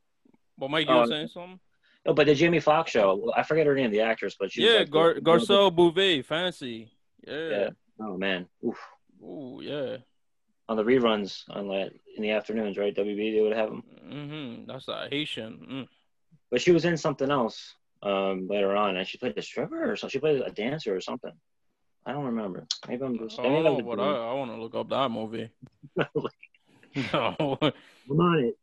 But Mike, you were saying something? No, but the Jamie Foxx show. I forget her name, the actress, but she was Yeah, like, Gar- Garcelle Beauvais, fancy. Yeah. Yeah. Oh man, Oof. Ooh, yeah. on the reruns on like in the afternoons, right? WB they would have them. Mm-hmm. That's a Haitian. Mm. But she was in something else um, later on, and she played a stripper or something. She played a dancer or something. I don't remember. Maybe I'm just. maybe Oh, I'm but I, I want to look up that movie. no. I'm on it.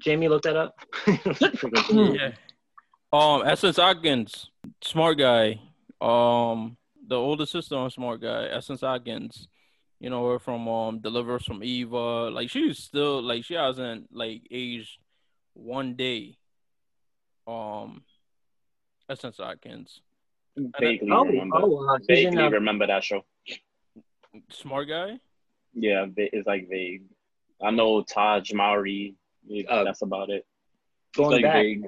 Jamie looked that up. Yeah. Um, Essence Atkins, smart guy. Um, the older sister on Smart Guy, Essence Atkins. You know her from um Deliver Us from Eva. Like she's still like she hasn't like aged one day. Um, Essence Atkins, Vaguely oh, remember. oh, uh, Vaguely remember that show. smart guy. Yeah, it's like vague. I know Taj Mowry. Uh, that's about it. It's going like back. vague.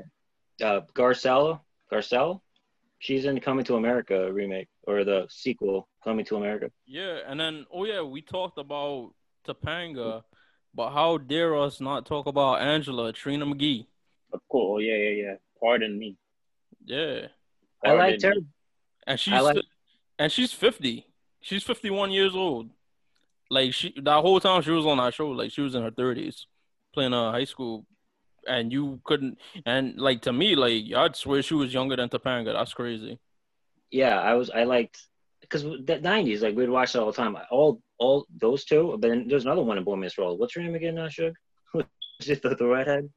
uh, Garcella, Garcelle, she's in Coming to America remake or the sequel, Coming to America. Yeah, and then oh yeah, we talked about Topanga, but how dare us not talk about Angela Trina McGee? Of course. Oh, yeah, yeah, yeah. Pardon me. Yeah. I Pardon liked her. me. and she's like- and she's 50 she's 51 years old like she that whole time she was on that show like she was in her 30s playing a high school and you couldn't and like to me like i'd swear she was younger than topanga that's crazy Yeah, I was. I liked because the '90s, like we'd watch it all the time. All, all those two. But then there's another one in Boy Meets World. What's her name again? Uh, Shug? Is it the, the redhead?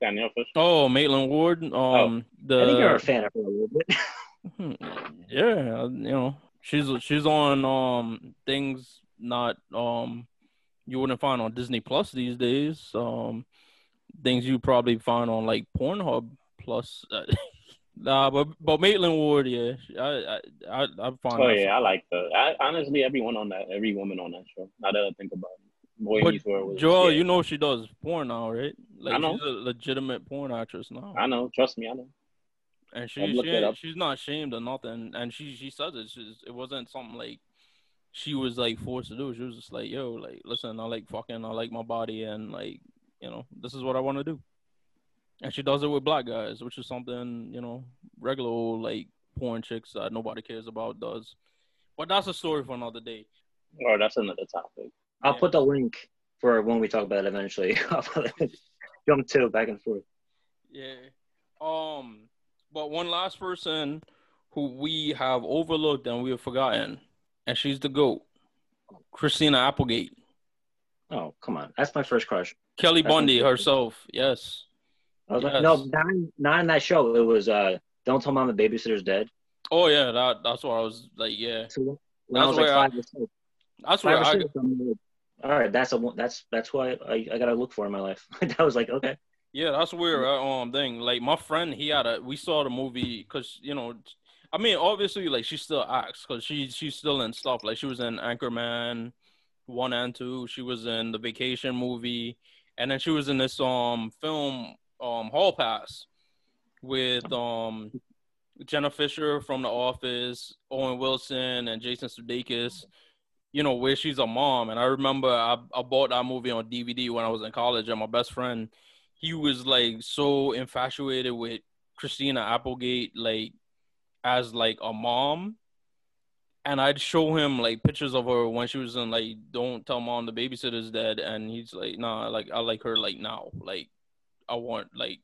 Danielle Fishel. oh maitland ward um the I think you're a fan of her a little bit. Hmm, yeah you know she's she's on um things not um you wouldn't find on disney plus these days um things you probably find on like pornhub plus Nah, but but Maitland Ward, yeah, I I I, I find. Oh yeah, I like the. I, honestly, everyone on that, every woman on that show. Now that I think about it, Boy But. Joel, yeah. you know she does porn now, right? Like I know. she's a legitimate porn actress now, I know. Trust me, I know. and she, she looked it ain't- up. she's not ashamed of nothing, and she she says it. She's, it wasn't something like she was like forced to do. She was just like, yo, like listen, I like fucking, I like my body, and like you know, this is what I want to do. And she does it with black guys, which is something you know, regular old like porn chicks that nobody cares about does. But that's a story for another day. Oh, that's another topic. I'll Yeah. put the link for when we talk about it eventually. I'll put Jump to back and forth. Yeah. Um, but one last person who we have overlooked and we have forgotten, and she's the GOAT. Christina Applegate. Oh, come on. That's my first crush. Kelly Bundy herself. Yes. I was Yes. like, no, not in, not in that show. It was uh, Don't Tell Mom the Babysitter's Dead. Oh yeah, that that's what I was like, yeah. So That's I was like where I- five or six, That's where I six, all right, that's a that's that's why I, I gotta look for in my life. I was like, okay, Yeah, that's weird. Um, thing like my friend, he had a. We saw the movie because you know, I mean, obviously, like she still acts because she she's still in stuff. Like she was in Anchorman one and two. She was in the Vacation movie, and then she was in this um film um Hall Pass with um Jenna Fischer from The Office, Owen Wilson, and Jason Sudeikis. You know where she's a mom, and I remember I, I bought that movie on DVD when I was in college, and my best friend he was like so infatuated with Christina Applegate, like as like a mom. And I'd show him like pictures of her when she was in like Don't Tell Mom the Babysitter's Dead, and he's like, Nah, like I like her like now. Like I want like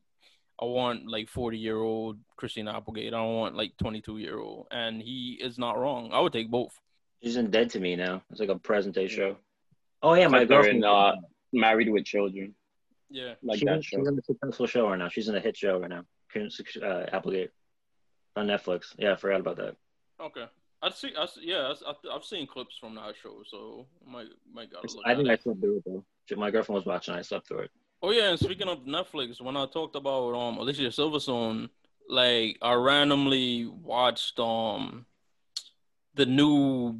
I want like forty year old Christina Applegate. I don't want like twenty two year old. And he is not wrong. I would take both. she's in Dead to Me now. It's like a present day show. Oh yeah, my Like they're girlfriend. in, uh, Married with Children, Yeah. like she's, that in, show. she's in a successful show right now. She's in a hit show right now. Uh, Applegate on Netflix. Yeah, I forgot about that. Okay. I see. I see, yeah. I, I've seen clips from that show, so I might might. I think it. I slept through it though. My girlfriend was watching. I slept through it. Oh yeah, and speaking of Netflix, when I talked about um Alicia Silverstone, like I randomly watched um the new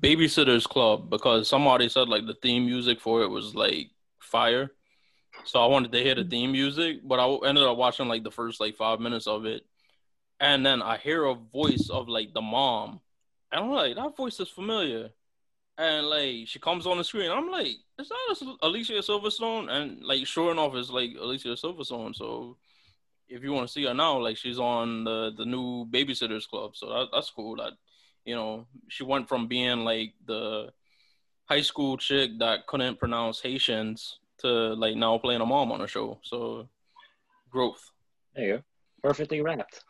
Babysitters Club because somebody said like the theme music for it was like fire. So I wanted to hear the theme music, but I ended up watching like the first like five minutes of it, and then I hear a voice of like the mom, I'm like, that voice is familiar, and like she comes on the screen, I'm like, is that Alicia Silverstone? And like, sure enough, it's like Alicia Silverstone. So if you want to see her now, like she's on the the new Babysitters Club, so that, that's cool. That you know she went from being like the high school chick that couldn't pronounce Haitians to like now playing a mom on a show. So growth. There you go. Perfectly wrapped.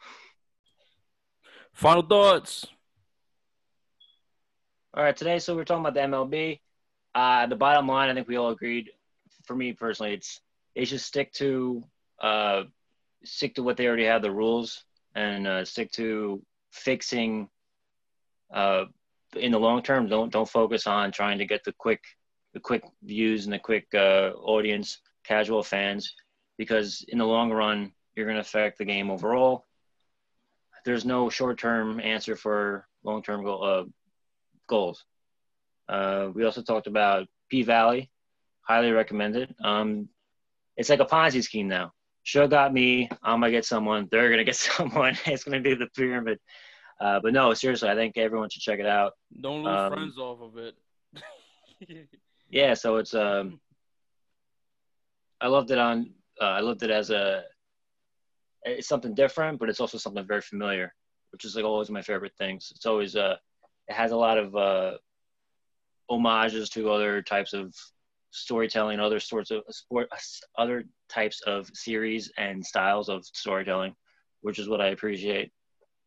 Final thoughts. All right, today, so we're talking about the MLB. Uh, the bottom line, I think we all agreed. For me personally, it's they should stick to uh, stick to what they already have, the rules, and uh, stick to fixing. Uh, in the long term, don't don't focus on trying to get the quick, the quick views and the quick uh, audience, casual fans, because in the long run, you're going to affect the game overall. There's no short term answer for long term goal. Goals. Uh, we also talked about P Valley, highly recommended. Um, it's like a Ponzi scheme now. Show got me. I'm gonna get someone. They're gonna get someone. It's gonna be the pyramid. Uh, but no, seriously, I think everyone should check it out. Don't lose Um, friends off of it. Yeah, so it's um, I loved it on. Uh, I loved it as a. It's something different, but it's also something very familiar, which is like always my favorite things. It's always uh, it has a lot of uh, homages to other types of storytelling, other sorts of sport, other types of series and styles of storytelling, which is what I appreciate.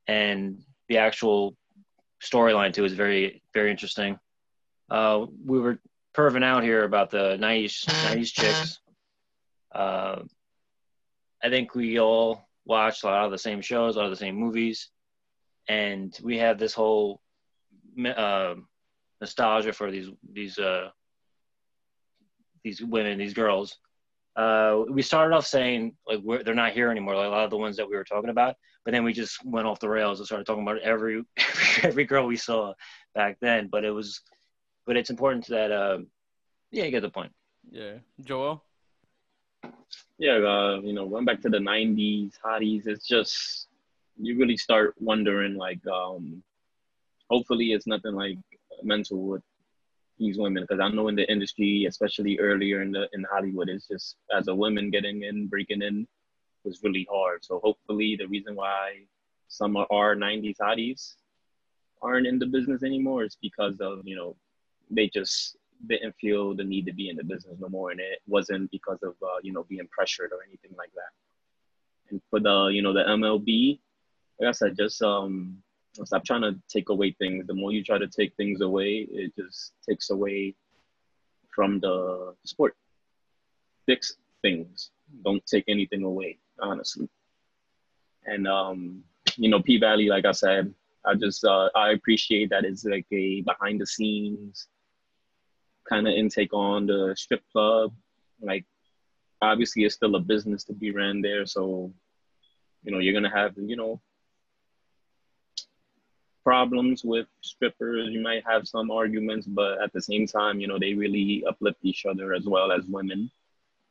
And the actual storyline too is very, very interesting. Uh, we were perving out here about the 90s, 90s chicks. Uh, I think we all watched a lot of the same shows, a lot of the same movies, and we have this whole uh, nostalgia for these these uh, these women, these girls, uh, we started off saying like we're, they're not here anymore, like a lot of the ones that we were talking about. But then we just went off the rails and started talking about every every girl we saw back then. But it was, but it's important that uh, yeah, you get the point. Yeah, Joel. Yeah, uh, you know, going back to the '90s hotties, it's just you really start wondering like, um, hopefully, it's nothing like mental with these women because I know in the industry, especially earlier in the in Hollywood, it's just as a woman getting in, breaking in was really hard. So hopefully the reason why some of our 90s hotties aren't in the business anymore is because of, you know, they just didn't feel the need to be in the business no more. And it wasn't because of, uh, you know, being pressured or anything like that. And for the, you know, the MLB, like I said, just um, stop trying to take away things. The more you try to take things away, it just takes away from the sport. Fix things. Don't take anything away, honestly. And um, you know, P Valley, like I said, I just uh, I appreciate that it's like a behind the scenes kind of intake on the strip club. Like, obviously, it's still a business to be ran there, so you know you're gonna have you know problems with strippers. You might have some arguments, but at the same time, you know, they really uplift each other as well as women.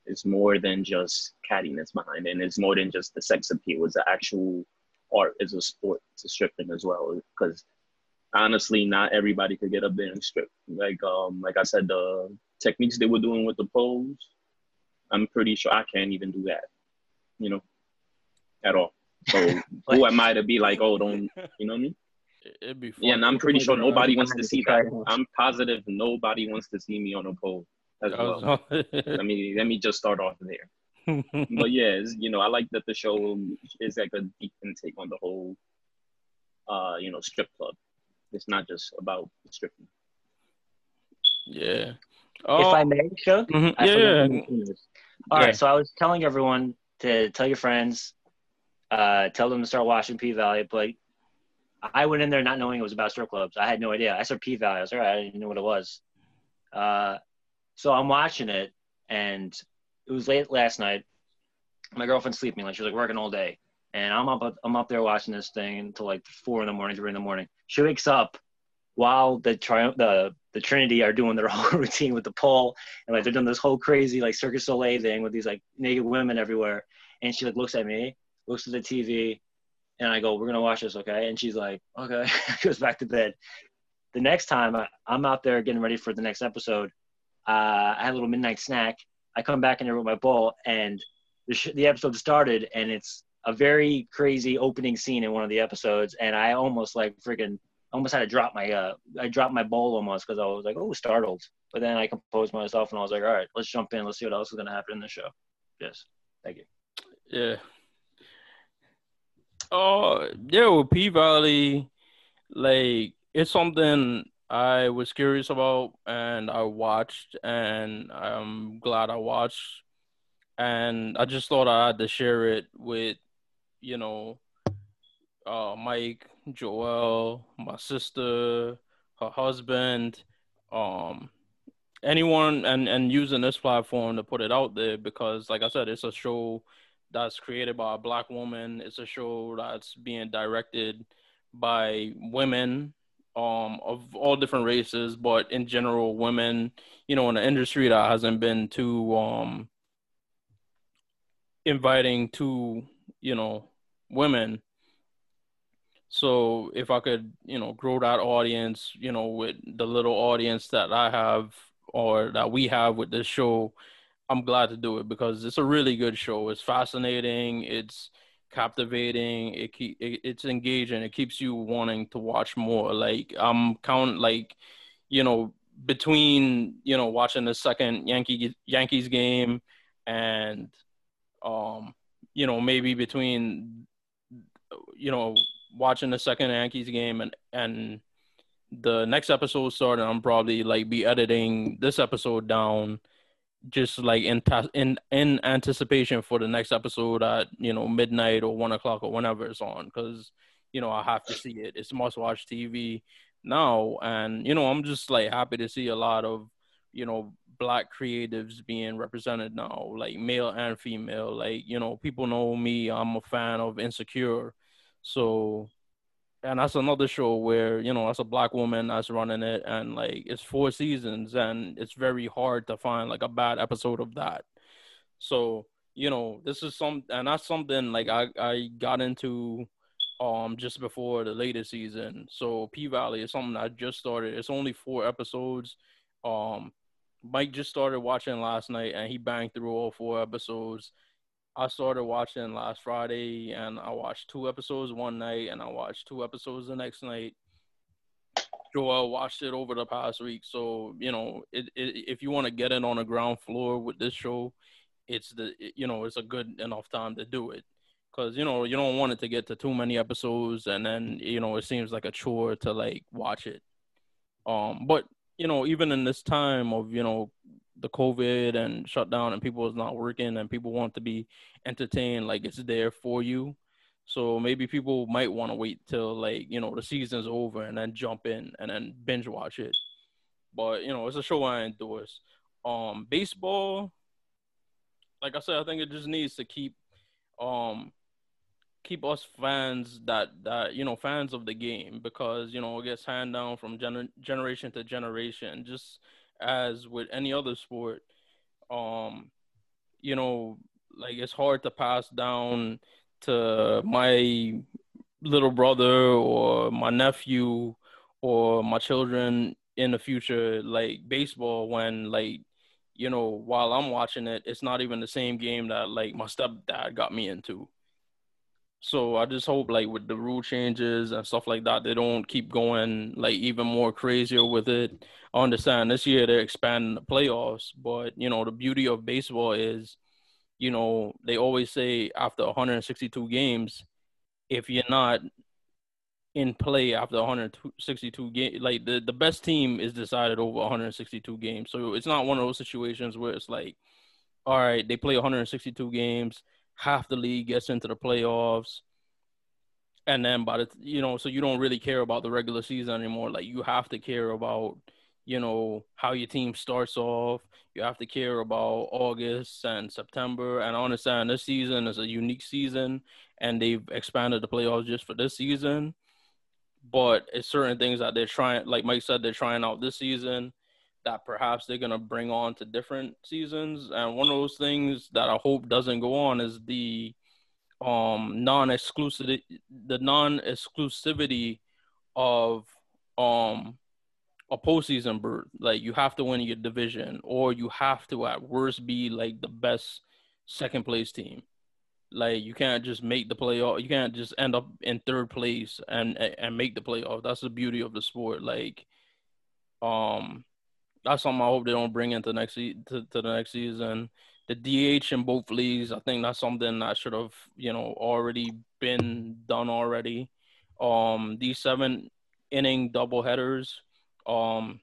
It's more than just cattiness behind it. And it's more than just the sex appeal. It's the actual art. It's a sport to stripping as well. Because honestly, not everybody could get up there and strip. Like um, like I said, the techniques they were doing with the pose, I'm pretty sure I can't even do that. You know, at all. So who am I to be like, oh, don't you know mean? It'd be fun. Yeah, and I'm pretty sure nobody wants to see that. I'm positive nobody wants to see me on a pole as well. let me let me just start off there. but yeah, you know, I like that the show is like a deep intake on the whole, uh, you know, strip club. It's not just about stripping. Yeah. Oh. If I may, Shug, mhm, I Yeah. forgot yeah. to mention this. All right, so I was telling everyone to tell your friends, uh, tell them to start watching P Valley, but I went in there not knowing it was about strip clubs. I had no idea. I said P Valley. I was all right. I didn't know what it was. Uh, so I'm watching it, and it was late last night. My girlfriend's sleeping. Like she was like working all day, and I'm up. I'm up there watching this thing until like four in the morning, three in the morning. She wakes up while the tri- the the Trinity are doing their whole routine with the pole, and like they're doing this whole crazy like Cirque du Soleil thing with these like naked women everywhere. And she like looks at me, looks at the TV, and I go, "We're gonna watch this, okay?" And she's like, "Okay." Goes back to bed. The next time I, I'm out there getting ready for the next episode, uh, I had a little midnight snack. I come back in there with my bowl, and the, sh- the episode started, and it's a very crazy opening scene in one of the episodes, and I almost like freaking almost had to drop my uh I dropped my bowl almost because I was like, oh, startled. But then I composed myself and I was like, all right, let's jump in. Let's see what else is gonna happen in the show. Yes, thank you. Yeah. Oh, yeah, with P Valley, like it's something I was curious about and I watched and I'm glad I watched. And I just thought I had to share it with, you know, uh Mike, Joel, my sister, her husband, um anyone and and using this platform to put it out there because like I said, it's a show that's created by a black woman. It's a show that's being directed by women um of all different races, but in general women, you know, in the industry that hasn't been too um inviting to, you know, women. So if I could, you know, grow that audience, you know, with the little audience that I have or that we have with this show, I'm glad to do it because it's a really good show. It's fascinating. It's captivating. It keep it, it's engaging. It keeps you wanting to watch more. Like I'm count like, you know, between you know watching the second Yankee Yankees game and, um, you know maybe between, you know, watching the second Yankees game and and the next episode starting, I'm probably like be editing this episode down just like in in in anticipation for the next episode at you know midnight or one o'clock or whenever it's on because you know I have to see it. It's must watch TV now, and you know I'm just like happy to see a lot of you know black creatives being represented now, like male and female. Like you know, people know me. I'm a fan of Insecure, so and that's another show where you know that's a black woman that's running it and like it's four seasons and it's very hard to find like a bad episode of that. So you know this is some and that's something like i i got into um just before the latest season. So p valley is something i just started. It's only four episodes. Um mike just started watching last night and he banged through all four episodes I started watching last Friday and I watched two episodes one night and I watched two episodes the next night. Joel watched it over the past week. So, you know, it, it, if you want to get in on the ground floor with this show, it's the, you know, it's a good enough time to do it. Cause, you know, you don't want it to get to too many episodes and then, you know, it seems like a chore to like watch it. Um, but, you know, even in this time of, you know, the COVID and shut down and people is not working and people want to be entertained, like it's there for you. So maybe people might want to wait till like, you know, the season's over and then jump in and then binge watch it. But, you know, it's a show I endorse. Um baseball, like I said, I think it just needs to keep um keep us fans that that you know fans of the game because you know it gets handed down from gener- generation to generation just as with any other sport, um, you know, like it's hard to pass down to my little brother or my nephew or my children in the future like baseball when like you know while i'm watching it it's not even the same game that like my stepdad got me into so I just hope like with the rule changes and stuff like that, they don't keep going like even more crazier with it. I understand this year they're expanding the playoffs, but you know, the beauty of baseball is, you know, they always say after 162 games, if you're not in play after 162 games, like the, the best team is decided over 162 games. So it's not one of those situations where it's like, all right, they play 162 games half the league gets into the playoffs and then by the you know so you don't really care about the regular season anymore. Like you have to care about you know how your team starts off. You have to care about august and september. And i understand this season is a unique season and they've expanded the playoffs just for this season. But it's certain things that they're trying like mike said they're trying out this season that perhaps they're going to bring on to different seasons. And one of those things that I hope doesn't go on is the um non-exclusivity the non-exclusivity of um a postseason berth. Like you have to win your division, or you have to at worst be like the best second place team. Like you can't just make the playoff. You can't just end up in third place and and make the playoff. That's the beauty of the sport. Like, um, that's something I hope they don't bring into next to, to the next season. The DH in both leagues, I think that's something that should have you know already been done already. Um, these seven inning double headers, um,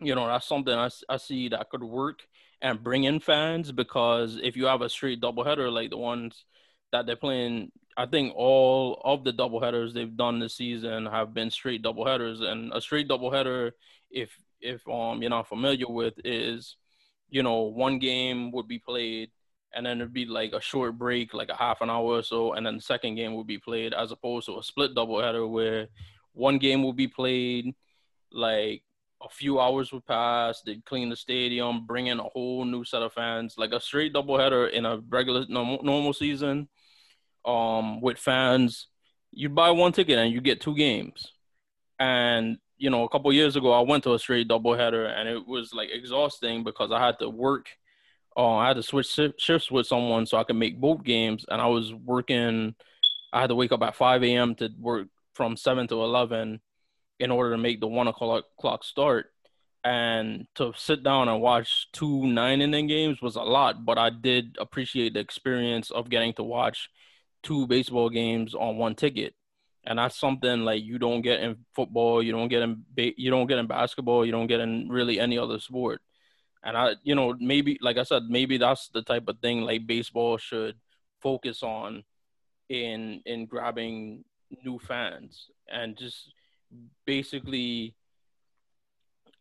you know that's something I, I see that could work and bring in fans because if you have a straight double header like the ones that they're playing I think all of the double headers they've done this season have been straight double headers, and a straight double header, if if um you're not familiar with is you know one game would be played and then it'd be like a short break like a half an hour or so and then the second game would be played as opposed to a split doubleheader where one game will be played like a few hours would pass they'd clean the stadium bring in a whole new set of fans like a straight doubleheader in a regular normal season um with fans you buy one ticket and you get two games. And you know, a couple years ago, I went to a straight doubleheader, and it was like exhausting because I had to work. Uh, I had to switch shifts with someone so I could make both games, and I was working. I had to wake up at 5 a.m. to work from 7 to 11 in order to make the one o'clock clock start. And to sit down and watch two nine inning games was a lot, but I did appreciate the experience of getting to watch two baseball games on one ticket and that's something like you don't get in football, you don't get in you don't get in basketball, you don't get in really any other sport. And I, you know, maybe like I said, maybe that's the type of thing like baseball should focus on in in grabbing new fans and just basically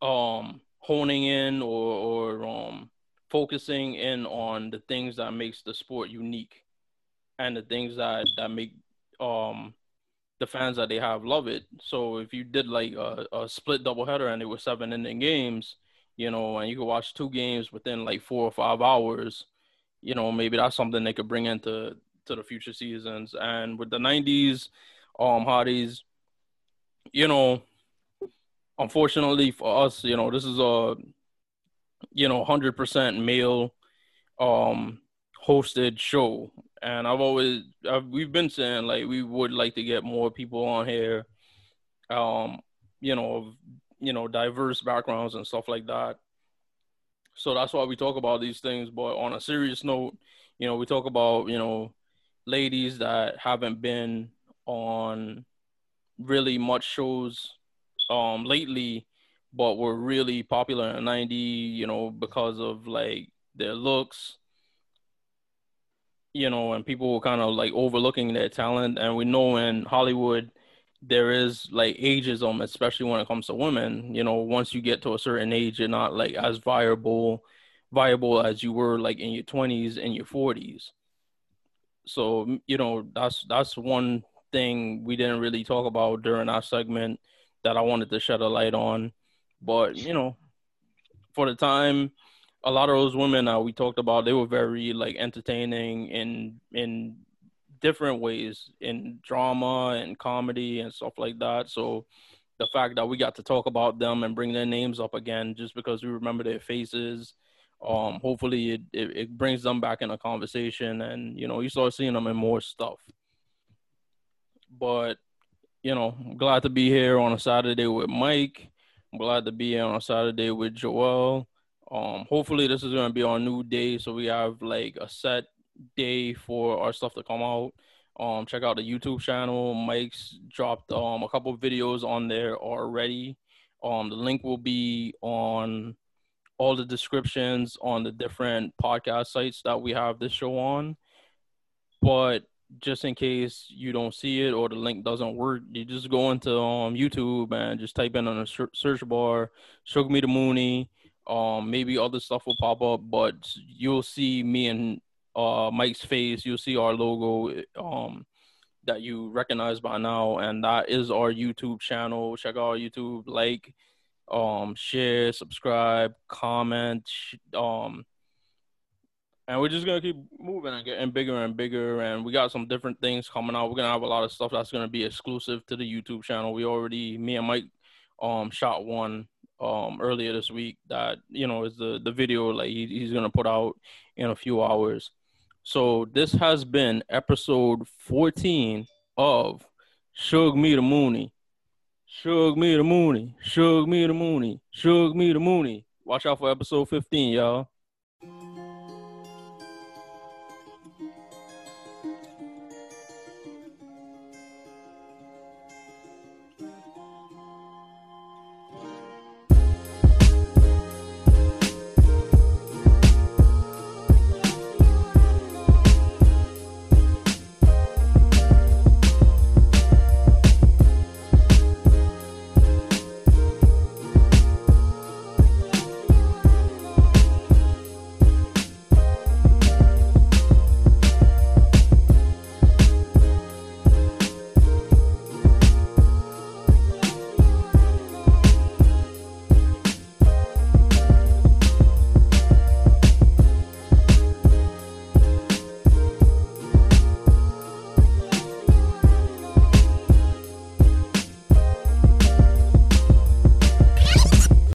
um honing in or or um focusing in on the things that makes the sport unique and the things that that make um the fans that they have love it. So if you did like a, a split doubleheader and it was seven inning games, you know, and you could watch two games within like four or five hours, you know, maybe that's something they could bring into to the future seasons. And with the '90s, um, hotties, you know, unfortunately for us, you know, this is a you know, hundred percent male um hosted show. And I've always I've, we've been saying like we would like to get more people on here, um, you know, of you know diverse backgrounds and stuff like that. So that's why we talk about these things. But on a serious note, you know, we talk about you know ladies that haven't been on really much shows um lately but were really popular in the 90 you know because of like their looks you know and people were kind of like overlooking their talent and we know in hollywood there is like ageism especially when it comes to women you know once you get to a certain age you're not like as viable viable as you were like in your 20s and your 40s so you know that's that's one thing we didn't really talk about during our segment that I wanted to shed a light on. But you know, for the time, a lot of those women that we talked about, they were very like entertaining in in different ways in drama and comedy and stuff like that. So the fact that we got to talk about them and bring their names up again just because we remember their faces um hopefully it, it, it brings them back in a conversation and you know you start seeing them in more stuff. But you know I'm glad to be here on a saturday with mike. I'm glad to be here on a saturday with joel um hopefully this is to be our new day so we have like a set day for our stuff to come out um check out the youtube channel mike's dropped um a couple videos on there already um the link will be on all the descriptions on the different podcast sites that we have this show on. But just in case you don't see it or the link doesn't work, you just go into um, YouTube and just type in on the search bar, Shug Me the Mooney. Um, maybe other stuff will pop up, but you'll see me and uh, Mike's face. You'll see our logo um, that you recognize by now, and that is our YouTube channel. Check out our YouTube, like, um, share, subscribe, comment, um, and we're just gonna keep moving and getting bigger and bigger. And we got some different things coming out. We're gonna have a lot of stuff that's gonna be exclusive to the YouTube channel. We already, me and Mike, um, shot one um earlier this week that you know is the the video like he, he's gonna put out in a few hours. So this has been episode 14 of Shug Me the Mooney. Shug me the Mooney. Shug me the Mooney. Shug me the Mooney. Watch out for episode 15, y'all.